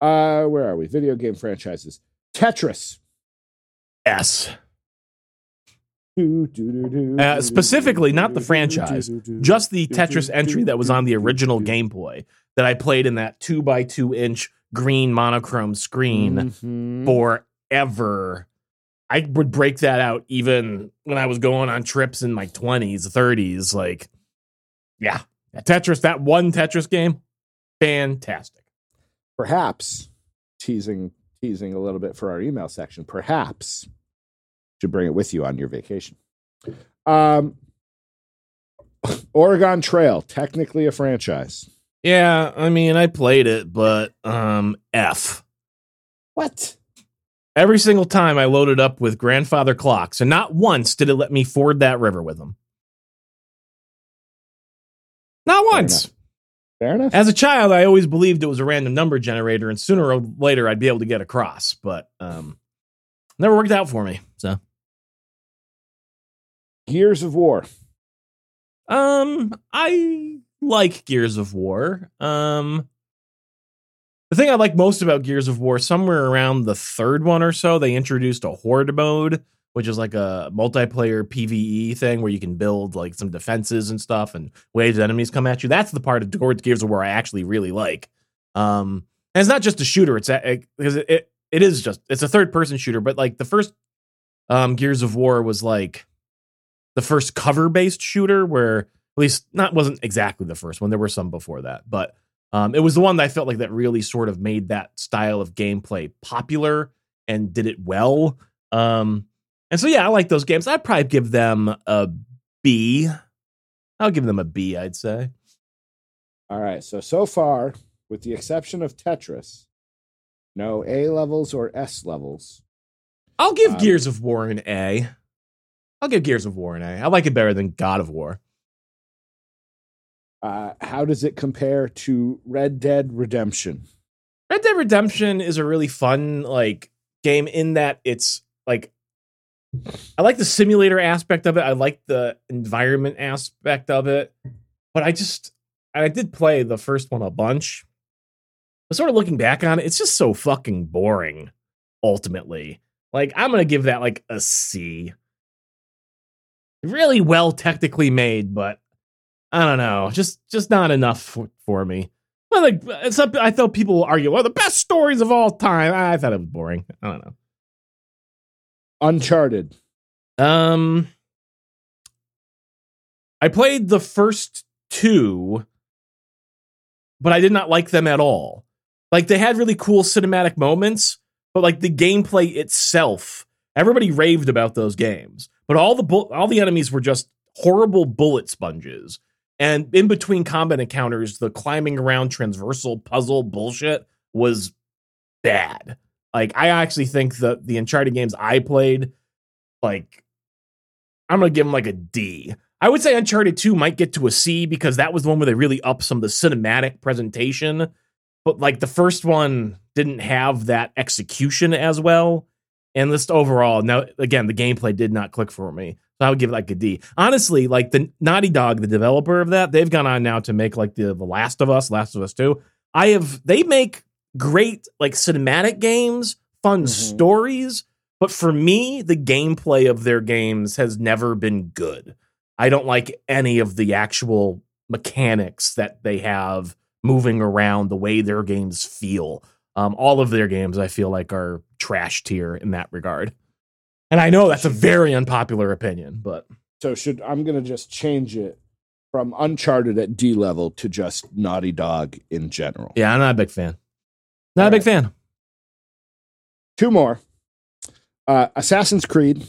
Uh, where are we? Video game franchises. Tetris. S. Uh, specifically, not the franchise, just the Tetris entry that was on the original Game Boy that I played in that two by two inch green monochrome screen mm-hmm. forever. I would break that out even when I was going on trips in my 20s, 30s. Like, yeah, Tetris, that one Tetris game, fantastic. Perhaps teasing teasing a little bit for our email section. Perhaps should bring it with you on your vacation. Um, Oregon Trail, technically a franchise. Yeah, I mean, I played it, but um, F. What? Every single time I loaded up with grandfather clocks, and not once did it let me ford that river with them. Not once. Fair enough. As a child, I always believed it was a random number generator, and sooner or later I'd be able to get across, but um, never worked out for me. So, Gears of War. Um, I like Gears of War. Um, the thing I like most about Gears of War, somewhere around the third one or so, they introduced a horde mode which is like a multiplayer PVE thing where you can build like some defenses and stuff and waves enemies come at you. That's the part of towards Gears of War I actually really like. Um, and it's not just a shooter; it's because it, it it is just it's a third person shooter. But like the first um, Gears of War was like the first cover based shooter where at least not wasn't exactly the first one. There were some before that, but Um, it was the one that I felt like that really sort of made that style of gameplay popular and did it well. Um, and so yeah, I like those games. I'd probably give them a B. I'll give them a B. I'd say. All right. So so far, with the exception of Tetris, no A levels or S levels. I'll give Um, Gears of War an A. I'll give Gears of War an A. I like it better than God of War. Uh, how does it compare to Red Dead Redemption? Red Dead Redemption is a really fun like game in that it's like I like the simulator aspect of it. I like the environment aspect of it. But I just I did play the first one a bunch. But sort of looking back on it, it's just so fucking boring ultimately. Like I'm going to give that like a C. Really well technically made, but I don't know, just just not enough for, for me. Well, like it's up, I thought people will argue, well, the best stories of all time. I thought it was boring. I don't know. Uncharted. Um, I played the first two, but I did not like them at all. Like they had really cool cinematic moments, but like the gameplay itself, everybody raved about those games. But all the bu- all the enemies were just horrible bullet sponges. And in between combat encounters, the climbing around transversal puzzle bullshit was bad. Like I actually think that the Uncharted games I played, like I'm gonna give them like a D. I would say Uncharted 2 might get to a C because that was the one where they really upped some of the cinematic presentation. But like the first one didn't have that execution as well. And just overall, now again, the gameplay did not click for me. So I would give it like a D. Honestly, like the Naughty Dog, the developer of that, they've gone on now to make like the, the Last of Us, Last of Us 2. I have they make great like cinematic games, fun Mhm. stories, but for me, the gameplay of their games has never been good. I don't like any of the actual mechanics that they have moving around, the way their games feel. Um, all of their games, I feel like, are trash tier in that regard. And I know that's a very unpopular opinion, but So should I'm gonna just change it from Uncharted at D level to just Naughty Dog in general. yeah, I'm not a big fan. Not a All big fan. Two more. Uh, Assassin's Creed.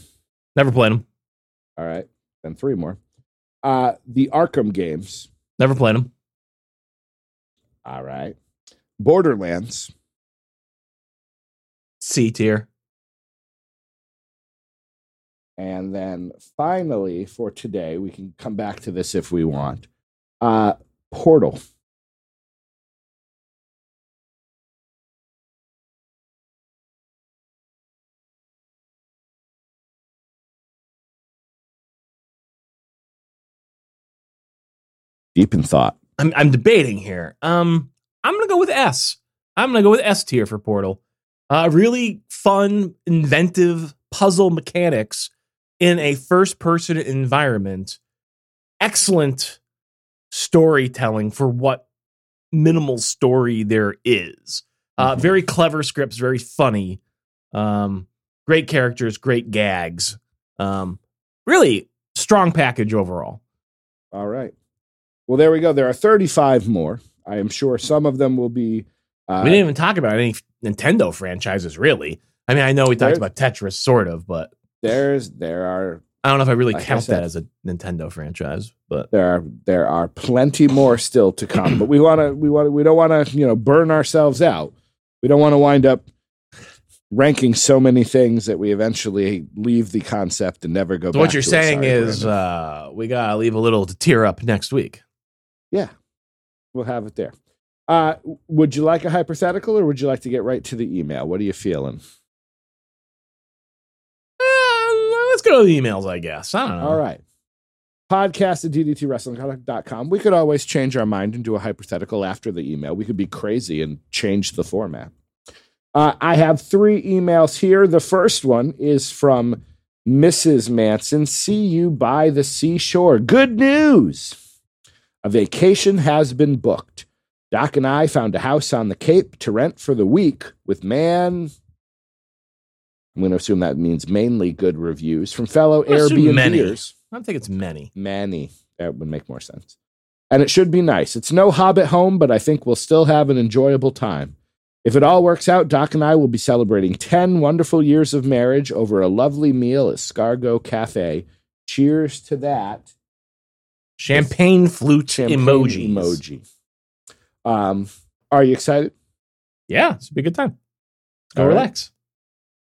Never played them. All right. Then three more. Uh, the Arkham games. Never played them. All right. Borderlands. C tier. And then finally, for today, we can come back to this if we want. Uh, Portal. Deep in thought. I'm I'm debating here. Um, I'm gonna go with S. I'm gonna go with S tier for Portal. Uh, really fun, inventive puzzle mechanics in a first-person environment. Excellent storytelling for what minimal story there is. Uh, Mhm. Very clever scripts, very funny. Um, great characters, great gags. Um, really strong package overall. All right. Well, there we go. There are 35 more. I am sure some of them will be. Uh, we didn't even talk about any Nintendo franchises, really. I mean, I know we talked about Tetris, sort of, but there's there are I don't know if I really Like I count said. that as a Nintendo franchise. But there are there are plenty more still to come. But we want to we want to we don't want to you know burn ourselves out. We don't want to wind up ranking so many things that we eventually leave the concept and never go. so back what you're saying is uh, we gotta leave a little to tear up next week. yeah, we'll have it there. Uh, would you like a hypothetical, or would you like to get right to the email? What are you feeling? Uh, let's go to the emails, I guess. I don't know. All right. Podcast at ddtwrestling.com. We could always change our mind and do a hypothetical after the email. We could be crazy and change the format. Uh, I have three emails here. The first one is from Mrs. Manson. See you by the seashore. Good news. A vacation has been booked. Doc and I found a house on the Cape to rent for the week with man. I'm going to assume that means mainly good reviews from fellow I assume many. Airbnbers. I think it's many. Many. That would make more sense. and it should be nice. It's no Hobbit home, but I think we'll still have an enjoyable time. If it all works out, Doc and I will be celebrating 10 wonderful years of marriage over a lovely meal at Scargo Cafe. Cheers to that. Champagne flute Champagne emojis. emoji. Um, are you excited? Yeah, it's a be a good time. Let's go All right. relax.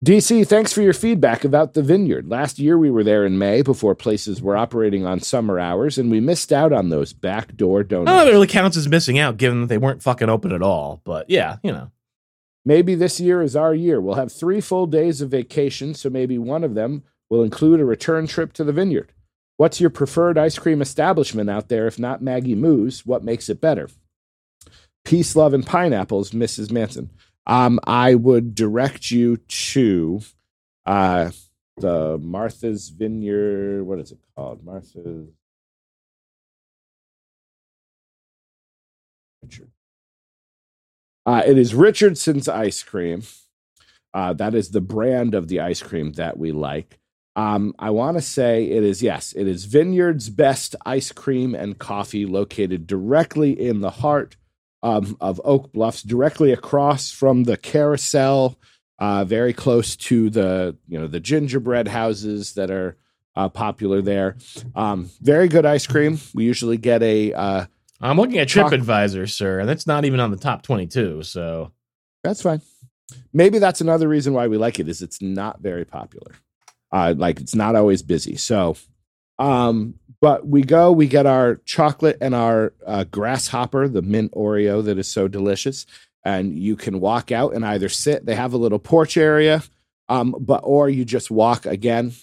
DC, thanks for your feedback about the vineyard. Last year we were there in May before places were operating on summer hours, and we missed out on those backdoor I don't know donuts. if it really counts as missing out, given that they weren't fucking open at all. But yeah, you know. Maybe this year is our year. We'll have three full days of vacation, so maybe one of them will include a return trip to the vineyard. What's your preferred ice cream establishment out there? If not Maggie Moo's, what makes it better? Peace, love, and pineapples, Mrs. Manson. Um, I would direct you to uh, the Martha's Vineyard. What is it called? Martha's. Richard. Uh, it is Richardson's ice cream. Uh, that is the brand of the ice cream that we like. Um, I want to say it is, yes, it is Vineyard's best ice cream and coffee located directly in the heart um, of Oak Bluffs, directly across from the carousel, uh, very close to the, you know, the gingerbread houses that are uh, popular there. Um, very good ice cream. We usually get a, uh, I'm looking at TripAdvisor, sir, and that's not even on the top 22. So That's fine. Maybe that's another reason why we like it is it's not very popular. Uh, like it's not always busy. So, um, but we go, we get our chocolate and our uh, grasshopper, the mint Oreo that is so delicious, and you can walk out and either sit. They have a little porch area, um, but or you just walk again.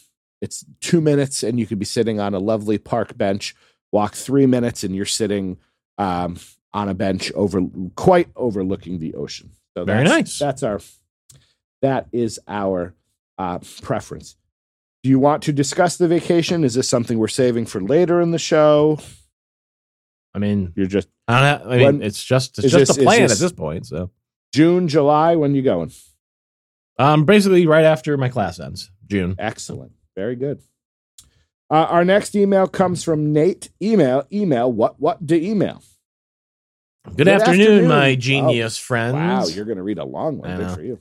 It's two minutes, and you could be sitting on a lovely park bench. Walk three minutes, and you're sitting um, on a bench over quite overlooking the ocean. So Very nice. That's our that is our uh, preference. Do you want to discuss the vacation? Is this something we're saving for later in the show? I mean, You're just I don't know. I mean, When- it's just it's just this- a plan this- at this point. So June, July. When you going? um, basically right after my class ends, June. Excellent. Very good. Uh, our next email comes from Nate. Email, email, what, what to email? Good, Good afternoon, afternoon. my Oh, genius friends. Wow, you're going to read a long one. Good for you.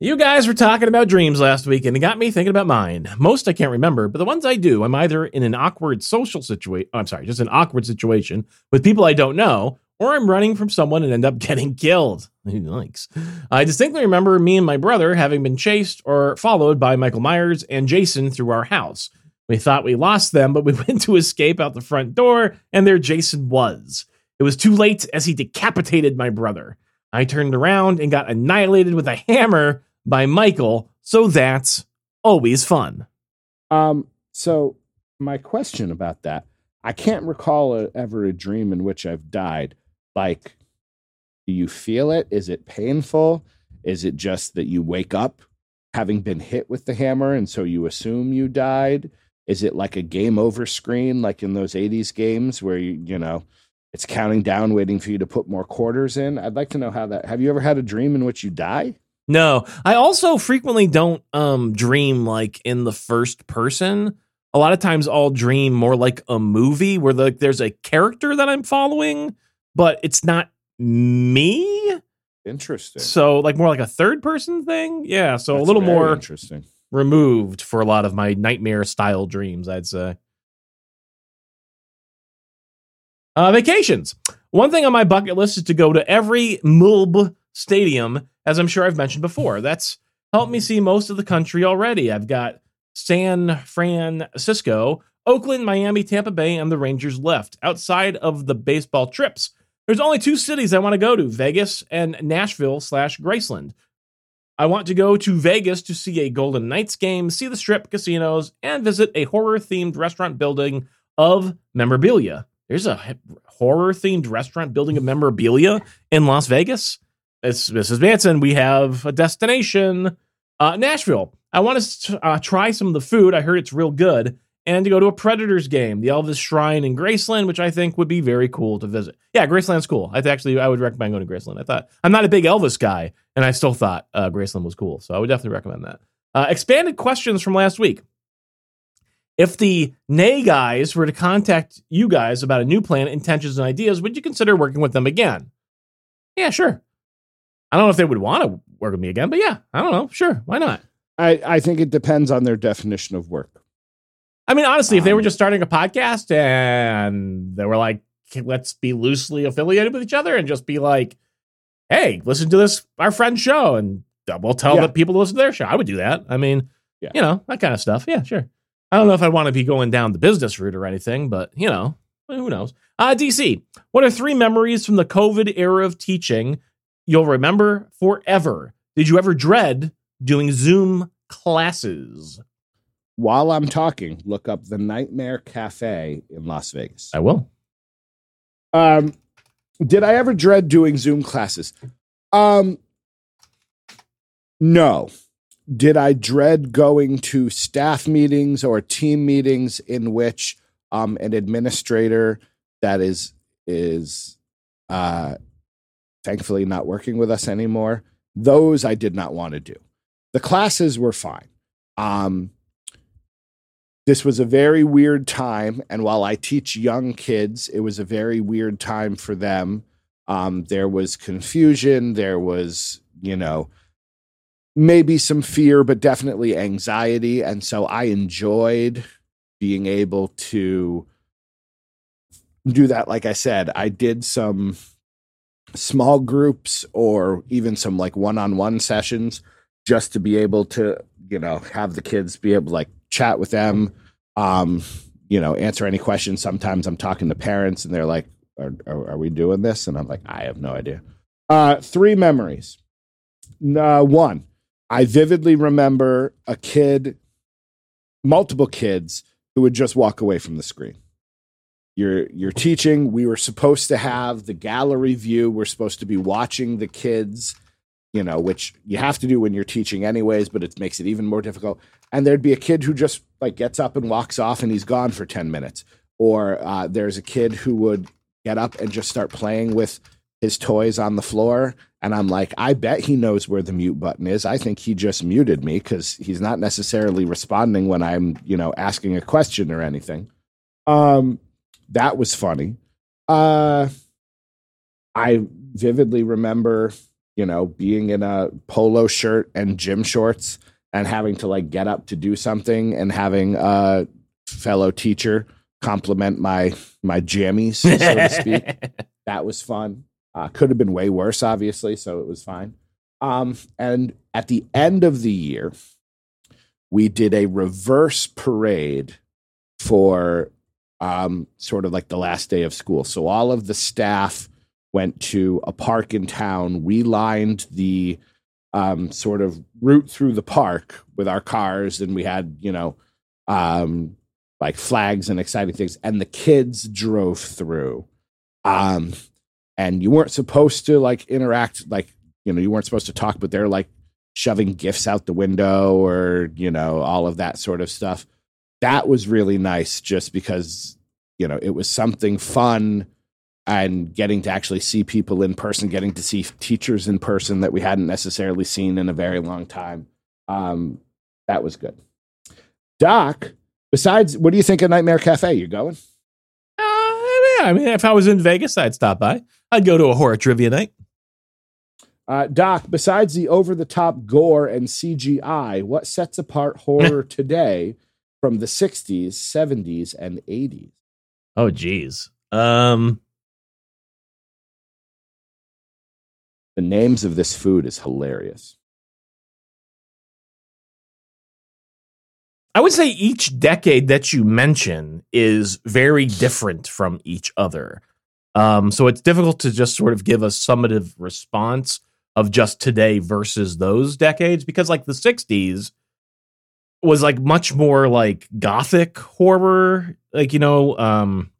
You guys were talking about dreams last week, and it got me thinking about mine. Most I can't remember, but the ones I do, I'm either in an awkward social situation. I'm sorry, just an awkward situation with people I don't know, or I'm running from someone and end up getting killed. Yikes. I distinctly remember me and my brother having been chased or followed by Michael Myers and Jason through our house. We thought we lost them, but we went to escape out the front door, and there Jason was. It was too late as he decapitated my brother. I turned around and got annihilated with a hammer by Michael, so that's always fun. Um, so my question about that, I can't recall a, ever a dream in which I've died. Like, do you feel it? Is it painful? Is it just that you wake up having been hit with the hammer and so you assume you died? Is it like a game over screen, like in those 80s games where you, you know, it's counting down, waiting for you to put more quarters in? I'd like to know how that. Have you ever had a dream in which you die? No, I also frequently don't um dream like in the first person. A lot of times I'll dream more like a movie where like there's a character that I'm following, but it's not me. Interesting. So like more like a third person thing. Yeah, so a little more interesting. removed for a lot of my nightmare style dreams, I'd say. Uh, vacations. One thing on my bucket list is to go to every MULB stadium, as I'm sure I've mentioned before. That's helped me see most of the country already. I've got San Francisco, Oakland, Miami, Tampa Bay, and the Rangers left. Outside of the baseball trips, there's only two cities I want to go to Vegas and Nashville slash Graceland. I want to go to Vegas to see a Golden Knights game, see the strip casinos, and visit a horror themed restaurant building of memorabilia. There's a horror themed restaurant building of memorabilia in Las Vegas. It's Mrs. Manson. We have a destination, uh, Nashville. I want to uh, try some of the food. I heard it's real good. And to go to a Predators game, the Elvis Shrine in Graceland, which I think would be very cool to visit. Yeah, Graceland's cool. I actually I would recommend going to Graceland. I thought I'm not a big Elvis guy, and I still thought uh, Graceland was cool, so I would definitely recommend that. Uh, expanded questions from last week. If the Nay guys were to contact you guys about a new plan, intentions, and ideas, would you consider working with them again? Yeah, sure. I don't know if they would want to work with me again, but yeah, I don't know. Sure, why not? I, I think it depends on their definition of work. I mean, honestly, if they were Um, just starting a podcast and they were like, let's be loosely affiliated with each other and just be like, hey, listen to this, our friend's show, and we'll tell Yeah. the people to listen to their show. I would do that. I mean, Yeah. you know, that kind of stuff. Yeah, sure. I don't know if I want to be going down the business route or anything, but you know, who knows? Uh, DC, what are three memories from the COVID era of teaching you'll remember forever? Did you ever dread doing Zoom classes? While I'm talking, look up the Nightmare Cafe in Las Vegas. I will. Um, did I ever dread doing Zoom classes? Um, no. Did I dread going to staff meetings or team meetings in which um, an administrator that is is uh, thankfully not working with us anymore? Those I did not want to do. The classes were fine. Um, this was a very weird time and while i teach young kids it was a very weird time for them um, there was confusion there was you know maybe some fear but definitely anxiety and so i enjoyed being able to do that like i said i did some small groups or even some like one-on-one sessions just to be able to you know have the kids be able to like chat with them um you know answer any questions. Sometimes i'm talking to parents and they're like are, are, are we doing this? And i'm like i have no idea. Uh three memories. Uh, one i vividly remember a kid multiple kids who would just walk away from the screen you're you're teaching. We were supposed to have the gallery view. We're supposed to be watching the kids you know which you have to do when you're teaching anyways but it makes it even more difficult. And there'd be a kid who just like gets up and walks off and he's gone for 10 minutes. Or uh, there's a kid who would get up and just start playing with his toys on the floor. And i'm like i bet he knows where the mute button is. I think he just muted me because he's not necessarily responding when i'm you know asking a question or anything. Um that was funny. Uh i vividly remember you know being in a polo shirt and gym shorts and having to like get up to do something and having a fellow teacher compliment my my jammies so to speak. That was fun. Uh, could have been way worse obviously so it was fine. Um, and at the end of the year we did a reverse parade for um, sort of like the last day of school so all of the staff went to a park in town we lined the um, sort of route through the park with our cars, and we had you know um, like flags and exciting things, and the kids drove through. Um, and you weren't supposed to like interact, like you know, you weren't supposed to talk, but they're like shoving gifts out the window or you know all of that sort of stuff. That was really nice, just because you know it was something fun and getting to actually see people in person, getting to see teachers in person that we hadn't necessarily seen in a very long time. Um, that was good. Doc, besides, what do you think of Nightmare Cafe? You going? Uh, yeah, I mean, if I was in Vegas, I'd stop by. I'd go to a horror trivia night. Uh, Doc, besides the over the top gore and CGI, what sets apart horror today from the 60s, 70s, and 80s? Oh, geez. Um, The names of this food is hilarious. I would say each decade that you mention is very different from each other. Um, so it's difficult to just sort of give a summative response of just today versus those decades because, like, the 60s was like much more like gothic horror, like, you know, um,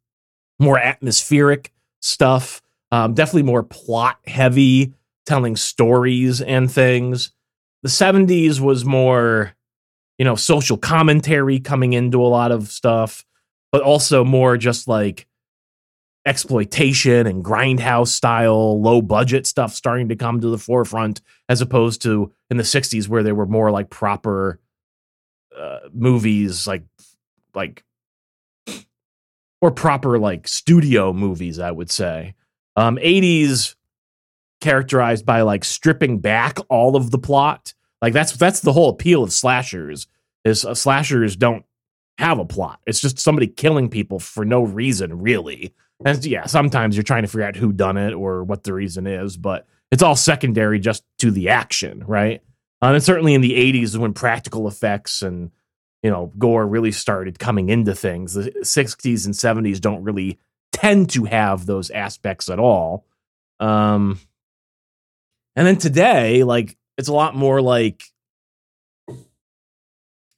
more atmospheric stuff, um, definitely more plot heavy, telling stories and things. The 70s was more you know, social commentary coming into a lot of stuff, but also more just like exploitation and grindhouse style, low budget stuff starting to come to the forefront, as opposed to in the 60s where they were more like proper uh, movies, like like or proper like studio movies, I would say. Um, 80s characterized by like stripping back all of the plot. Like that's that's the whole appeal of slashers. Is uh, slashers don't have a plot. It's just somebody killing people for no reason, really. And yeah, sometimes you're trying to figure out who done it or what the reason is, but it's all secondary just to the action, right? Uh, and certainly in the 80s when practical effects and you know gore really started coming into things. The 60s and 70s don't really tend to have those aspects at all. Um and then today like it's a lot more like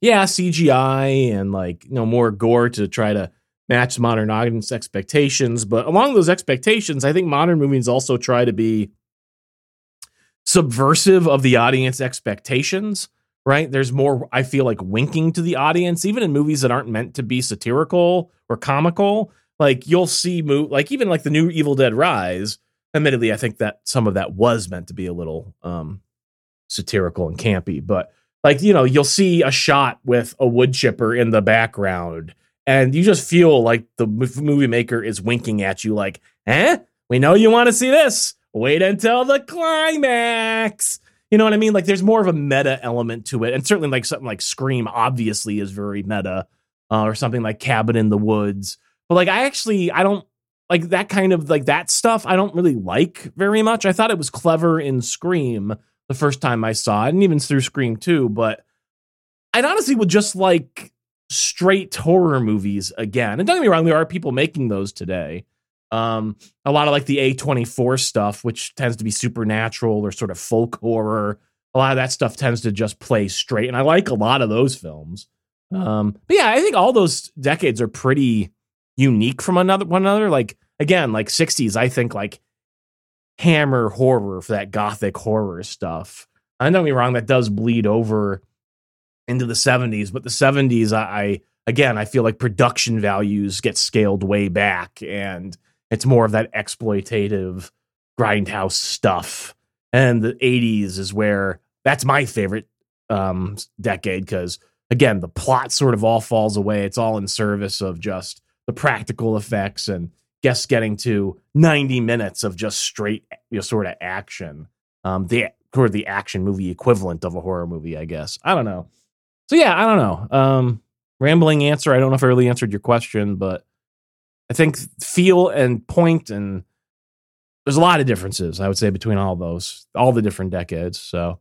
yeah, CGI and like you know more gore to try to match modern audience expectations. But along those expectations, I think modern movies also try to be subversive of the audience expectations. Right? There's more. I feel like winking to the audience, even in movies that aren't meant to be satirical or comical. Like you'll see, mo- like even like the new Evil Dead Rise. Admittedly, I think that some of that was meant to be a little um satirical and campy, but like you know you'll see a shot with a wood chipper in the background and you just feel like the movie maker is winking at you like eh we know you want to see this wait until the climax. You know what i mean? Like there's more of a meta element to it. And certainly like something like scream obviously is very meta uh, or something like cabin in the woods. But like i actually i don't like that kind of like that stuff i don't really like very much. I thought it was clever in scream the first time I saw it, and even through Scream 2, but I'd honestly would just like straight horror movies again. And don't get me wrong, there are people making those today. Um, a lot of like the A24 stuff, which tends to be supernatural or sort of folk horror. A lot of that stuff tends to just play straight. And I like a lot of those films. Um, but yeah, I think all those decades are pretty unique from another one another. Like again, like 60s, I think like hammer horror for that gothic horror stuff. I don't get me wrong, that does bleed over into the 70s, but the 70s, I, I again, I feel like production values get scaled way back and it's more of that exploitative grindhouse stuff. And the 80s is where that's my favorite um, decade because, again, the plot sort of all falls away. It's all in service of just the practical effects and guess getting to 90 minutes of just straight you know, sort of action. Um, the sort of the action movie equivalent of a horror movie, I guess. I don't know. So yeah, I don't know. Um, rambling answer. I don't know if I really answered your question, but I think feel and point and there's a lot of differences I would say between all those, all the different decades. So,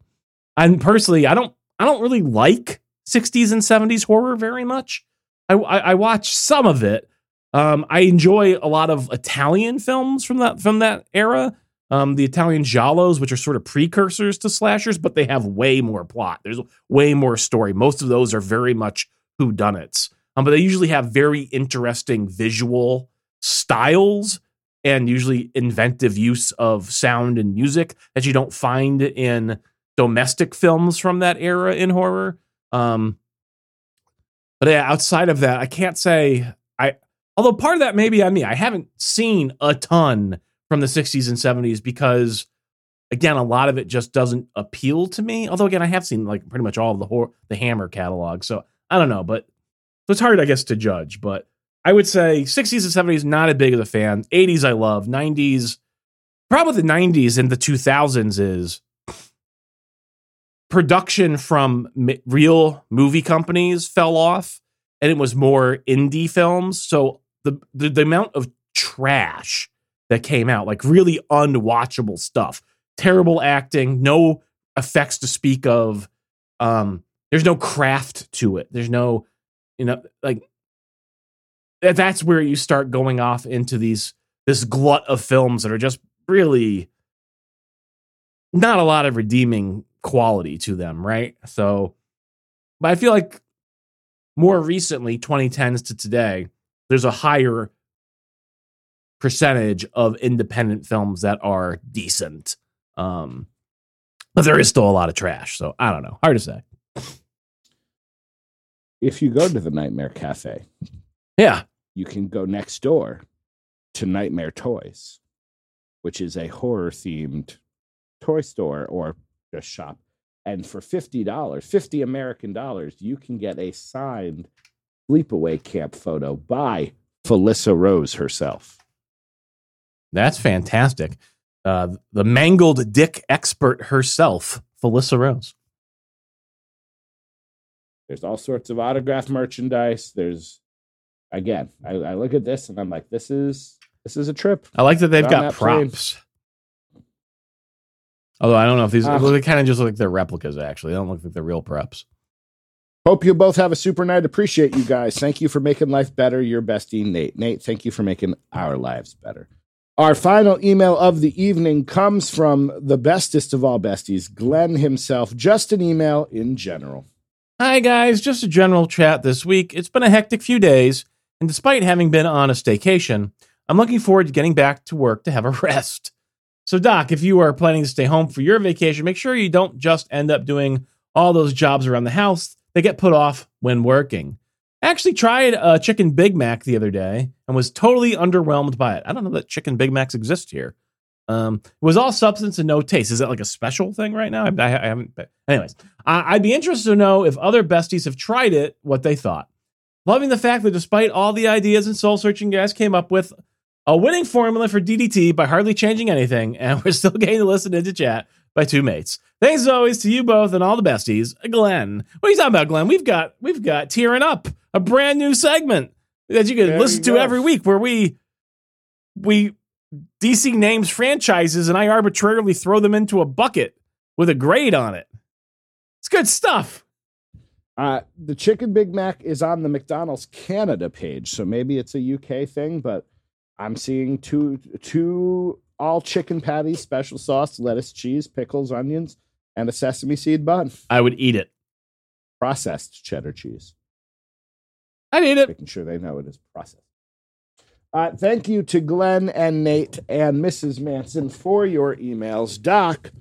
and personally, I don't, I don't really like 60s and 70s horror very much. I, I, I watch some of it, um, I enjoy a lot of Italian films from that from that era. Um, the Italian giallos, which are sort of precursors to slashers, but they have way more plot. There's way more story. Most of those are very much whodunits, um, but they usually have very interesting visual styles and usually inventive use of sound and music that you don't find in domestic films from that era in horror. Um, but yeah, outside of that, I can't say I Although part of that may be on me. I haven't seen a ton from the 60s and 70s because again, a lot of it just doesn't appeal to me. Although again, I have seen like pretty much all of the horror, the Hammer catalog. So I don't know, but so it's hard, I guess, to judge. But I would say 60s and 70s, not as big of a fan. 80s, I love. 90s, problem with the 90s and the 2000s is production from real movie companies fell off and it was more indie films. So the, the, the amount of trash that came out, like really unwatchable stuff, terrible acting, no effects to speak of. Um, there's no craft to it. There's no, you know, like that's where you start going off into these this glut of films that are just really not a lot of redeeming quality to them, right? So, but I feel like more recently, 2010s to today, there's a higher percentage of independent films that are decent. Um, but there is still a lot of trash. So I don't know. Hard to say. If you go to the Nightmare Cafe, yeah, you can go next door to Nightmare Toys, which is a horror themed toy store or shop. And for $50, 50 American dollars, you can get a signed sleepaway camp photo by Felissa Rose herself. That's fantastic. Uh, the mangled dick expert herself, Felissa Rose. There's all sorts of autograph merchandise. There's again, I, I look at this and I'm like, this is this is a trip. I like that they've got that plane. props. Although I don't know if these Ah. they kind of just look like they're replicas. Actually, they don't look like they're real props. Hope you both have a super night. Appreciate you guys. Thank you for making life better. Your bestie, Nate. Nate, thank you for making our lives better. Our final email of the evening comes from the bestest of all besties, Glenn himself. Just an email in general. Hi guys, just a general chat this week. It's been a hectic few days, and despite having been on a staycation, I'm looking forward to getting back to work to have a rest. So, Doc, if you are planning to stay home for your vacation, make sure you don't just end up doing all those jobs around the house that get put off when working. I actually tried a chicken Big Mac the other day and was totally underwhelmed by it. I don't know that chicken Big Macs exist here. Um, it was all substance and no taste. Is that like a special thing right now? I, I, haven't. Anyways, I, I'd be interested to know if other besties have tried it, what they thought. Loving the fact that despite all the ideas and soul searching guys came up with a winning formula for DDT by hardly changing anything, and we're still getting to listen into chat by two mates. Thanks as always to you both and all the besties. Glenn, what are you talking about, Glenn? We've got we've got tearing up a brand new segment that you can There listen you to every week where we we DC names franchises and I arbitrarily throw them into a bucket with a grade on it. It's good stuff. Uh, the chicken Big Mac is on the McDonald's Canada page, so maybe it's a UK thing, but I'm seeing two two all chicken patties, special sauce, lettuce, cheese, pickles, onions, and a sesame seed bun. I would eat it. Processed cheddar cheese. I'd eat it. making sure they know it is processed. Uh, thank you to Glenn and Nate and Mrs. Manson for your emails. Doc,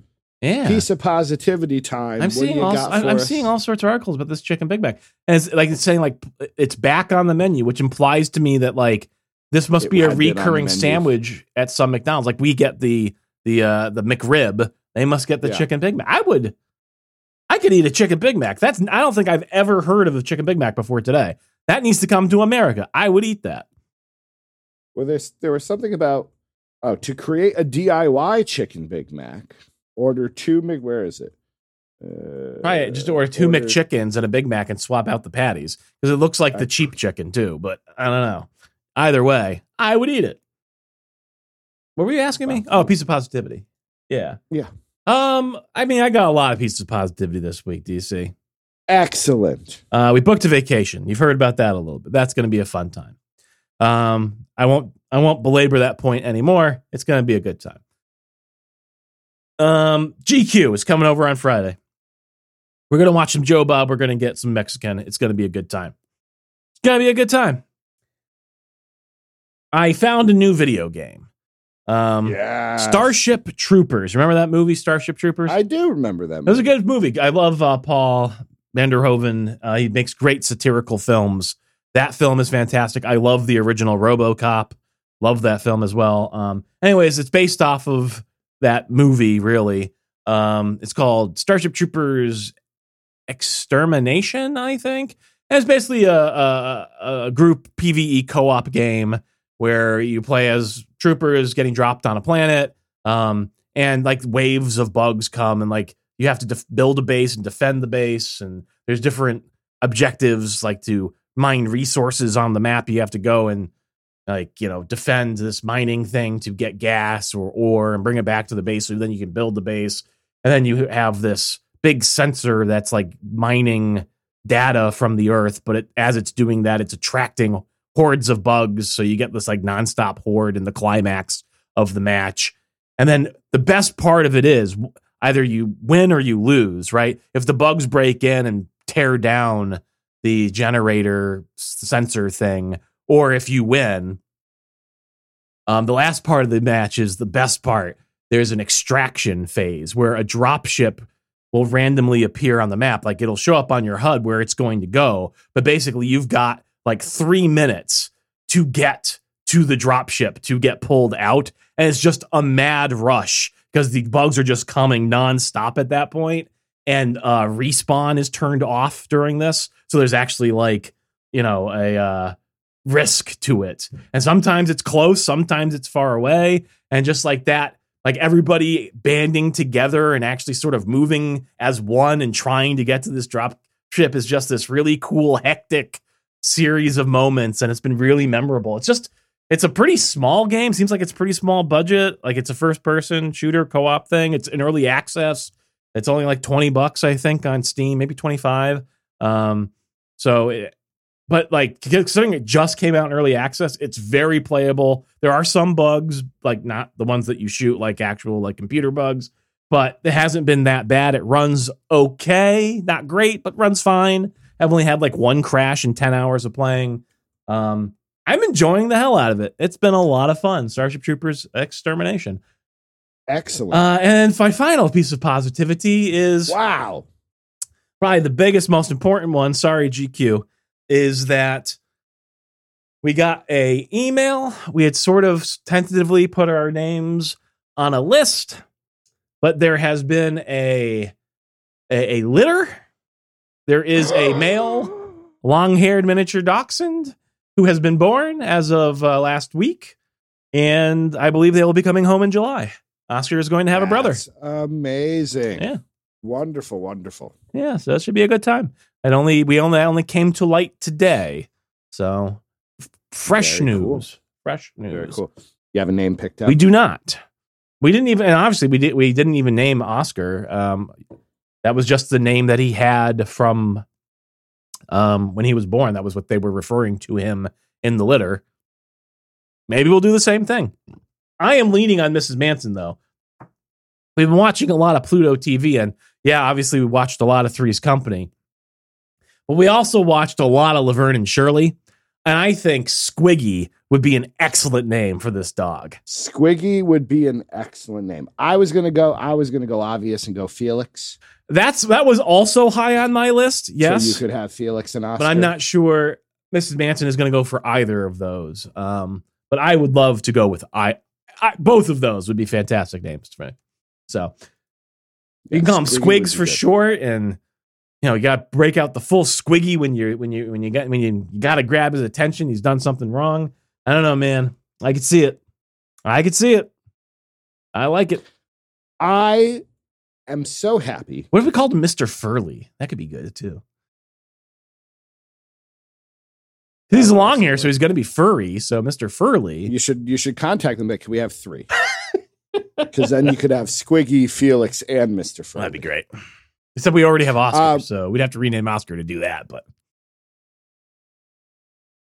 Yeah. piece of positivity time. I'm seeing all got I'm, I'm seeing all sorts of articles about this chicken Big Mac, and it's like it's saying like it's back on the menu, which implies to me that like this must It be a had been on the recurring sandwich at some McDonald's. Like we get the the uh the McRib, they must get the Yeah. chicken Big Mac. I would, I could eat a chicken Big Mac. That's I don't think I've ever heard of a chicken Big Mac before today. That needs to come to America. I would eat that. Well, there's, there was something about oh, to create a DIY chicken Big Mac, order two Mc. Where is it? Uh, Right, just order two McChickens and a Big Mac and swap out the patties because it looks like the cheap chicken too. But I don't know. Either way, I would eat it. What were you asking me? Oh, a piece of positivity. Yeah. Yeah. Um, I mean, I got a lot of pieces of positivity this week, DC. Excellent. Uh, we booked a vacation. You've heard about that a little bit. That's going to be a fun time. Um, I won't I won't belabor that point anymore. It's going to be a good time. Um, GQ is coming over on Friday. We're going to watch some Joe Bob. We're going to get some Mexican. It's going to be a good time. It's going to be a good time. I found a new video game. Um, yeah. Starship Troopers. Remember that movie, Starship Troopers? I do remember that. It was a good movie. I love uh, Paul Vanderhoven. Uh, he makes great satirical films. That film is fantastic. I love the original RoboCop. Love that film as well. Um, anyways, it's based off of that movie. Really, um, it's called Starship Troopers Extermination. I think and it's basically a, a, a group PVE co-op game where you play as troopers getting dropped on a planet. Um, and like waves of bugs come and like you have to def- build a base and defend the base and there's different objectives like to mine resources on the map you have to go and like you know defend this mining thing to get gas or ore and bring it back to the base so then you can build the base. And then you have this big sensor that's like mining data from the earth but it, as it's doing that it's attracting hordes of bugs. So you get this like nonstop horde in the climax of the match. And then the best part of it is either you win or you lose, right? If the bugs break in and tear down the generator sensor thing, or if you win, um, the last part of the match is the best part. There's an extraction phase where a drop ship will randomly appear on the map. Like it'll show up on your HUD where it's going to go. But basically, you've got like three minutes to get to the drop ship to get pulled out. And it's just a mad rush because the bugs are just coming nonstop at that point. And uh, respawn is turned off during this. So there's actually like you know, a uh, risk to it. And sometimes it's close, sometimes it's far away. And just like that, like everybody banding together and actually sort of moving as one and trying to get to this drop ship is just this really cool, hectic series of moments. And it's been really memorable. It's just, it's a pretty small game. Seems like it's pretty small budget. Like it's a first person shooter co op thing. It's an early access. It's only like 20 bucks, I think, on Steam, maybe 25. Um, so, it, but like considering it just came out in early access, it's very playable. There are some bugs, like not the ones that you shoot, like actual like computer bugs, but it hasn't been that bad. It runs okay, not great, but runs fine. I've only had like one crash in 10 hours of playing. Um, I'm enjoying the hell out of it. It's been a lot of fun. Starship Troopers Extermination. Excellent. Uh, and my final piece of positivity is wow. probably the biggest, most important one. Sorry, GQ, is that we got a email. We had sort of tentatively put our names on a list, but there has been a a, a litter. There is a male, long-haired miniature dachshund who has been born as of uh, last week, and I believe they will be coming home in July. Oscar is going to have a brother. Amazing. Yeah. Wonderful, wonderful. Yeah, so that should be a good time. And only we only only came to light today, so fresh Very news. cool. Fresh news. Very cool. You have a name picked out? We do not. We didn't even. And obviously, we did. We didn't even name Oscar. Um, that was just the name that he had from um, when he was born. That was what they were referring to him in the litter. Maybe we'll do the same thing. I am leaning on Mrs. Manson though. We've been watching a lot of Pluto TV, and yeah, obviously we watched a lot of Three's Company, but we also watched a lot of Laverne and Shirley. And I think Squiggy would be an excellent name for this dog. Squiggy would be an excellent name. I was gonna go. I was gonna go obvious and go Felix. That's that was also high on my list. Yes, so you could have Felix and Oscar. but I'm not sure Mrs. Manson is going to go for either of those. Um, but I would love to go with I, I. Both of those would be fantastic names me. So you can call them Squigs for good. short, and you know you got to break out the full Squiggy when you when you when you got when you, you got to grab his attention. He's done something wrong. I don't know, man. I could see it. I could see it. I like it. I am so happy. What if we called him Mr. Furley? That could be good too. He's long hair, so he's going to be furry. So Mr. Furley. You should you should contact them. But can we have three? Because then you could have Squiggy, Felix, and Mister. Well, that'd be great. Except we already have Oscar, Uh, so we'd have to rename Oscar to do that. But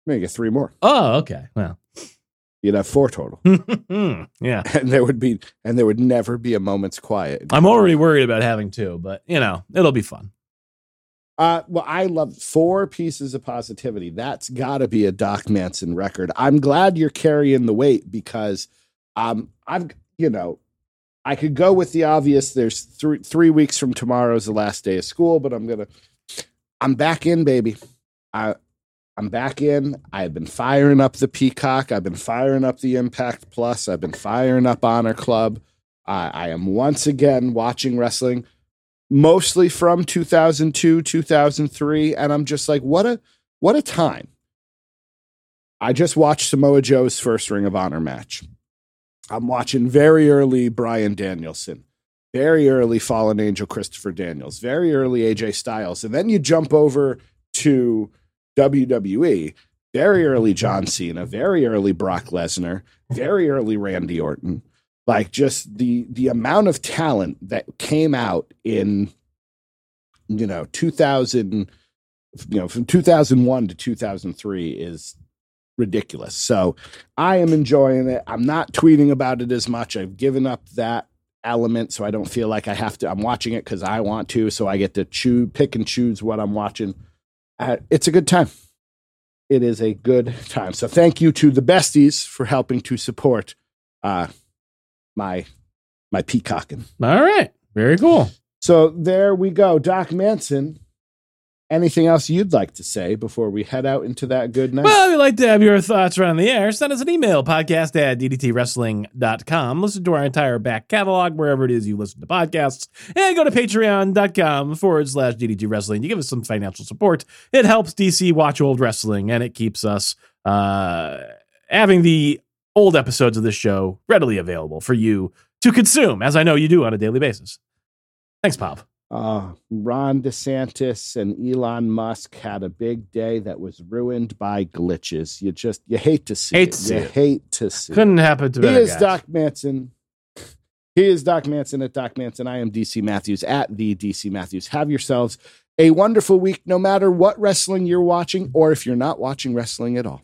Maybe get three more. oh, okay. Well, You'd have four total, yeah. and there would be and there would never be a moment's quiet. I'm already worried about having two, but you know, it'll be fun. Uh, well, I love four pieces of positivity. That's got to be a Doc Manson record. I'm glad you're carrying the weight because, um, I've you know, I could go with the obvious. There's three three weeks from tomorrow is the last day of school, but I'm gonna, I'm back in, baby. I, I'm back in. I've been firing up the Peacock. I've been firing up the Impact Plus. I've been firing up Honor Club. I, I am once again watching wrestling mostly from 2002 2003 and i'm just like what a what a time. I just watched samoa joe's first ring of honor match. I'm watching very early brian danielson very early fallen angel christopher daniels very early aj styles and then you jump over to wwe very early john cena very early brock lesnar very early randy orton like just the the amount of talent that came out in you know 2000 you know from 2001 to 2003 is ridiculous. So i am enjoying it. I'm not tweeting about it as much. I've given up that element so i don't feel like i have to i'm watching it because i want to so i get to choose pick and choose what i'm watching. Uh, it's a good time. It is a good time. So thank you to the besties for helping to support uh my my peacocking All right. Very cool. so there we go doc manson anything else you'd like to say before we head out into that good night? Well, if you'd like to have your thoughts around the air, send us an email, podcast at ddtwrestling.com. Listen to our entire back catalog wherever it is you listen to podcasts. And go to patreon.com forward slash DDT Wrestling. You give us some financial support. It helps DC watch old wrestling and it keeps us uh, having the old episodes of this show readily available for you to consume, as I know you do on a daily basis. Thanks, Pop. Uh, Ron DeSantis and Elon Musk had a big day that was ruined by glitches. You just you hate to see Hate it. to see you it. hate to see. Couldn't happen to it. He is guys. Doc Manson. He is Doc Manson at Doc Manson. I am DC Matthews at the DC Matthews. Have yourselves a wonderful week, no matter what wrestling you're watching, or if you're not watching wrestling at all.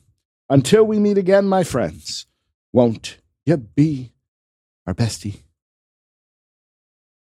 Until we meet again, my friends, won't you be our bestie?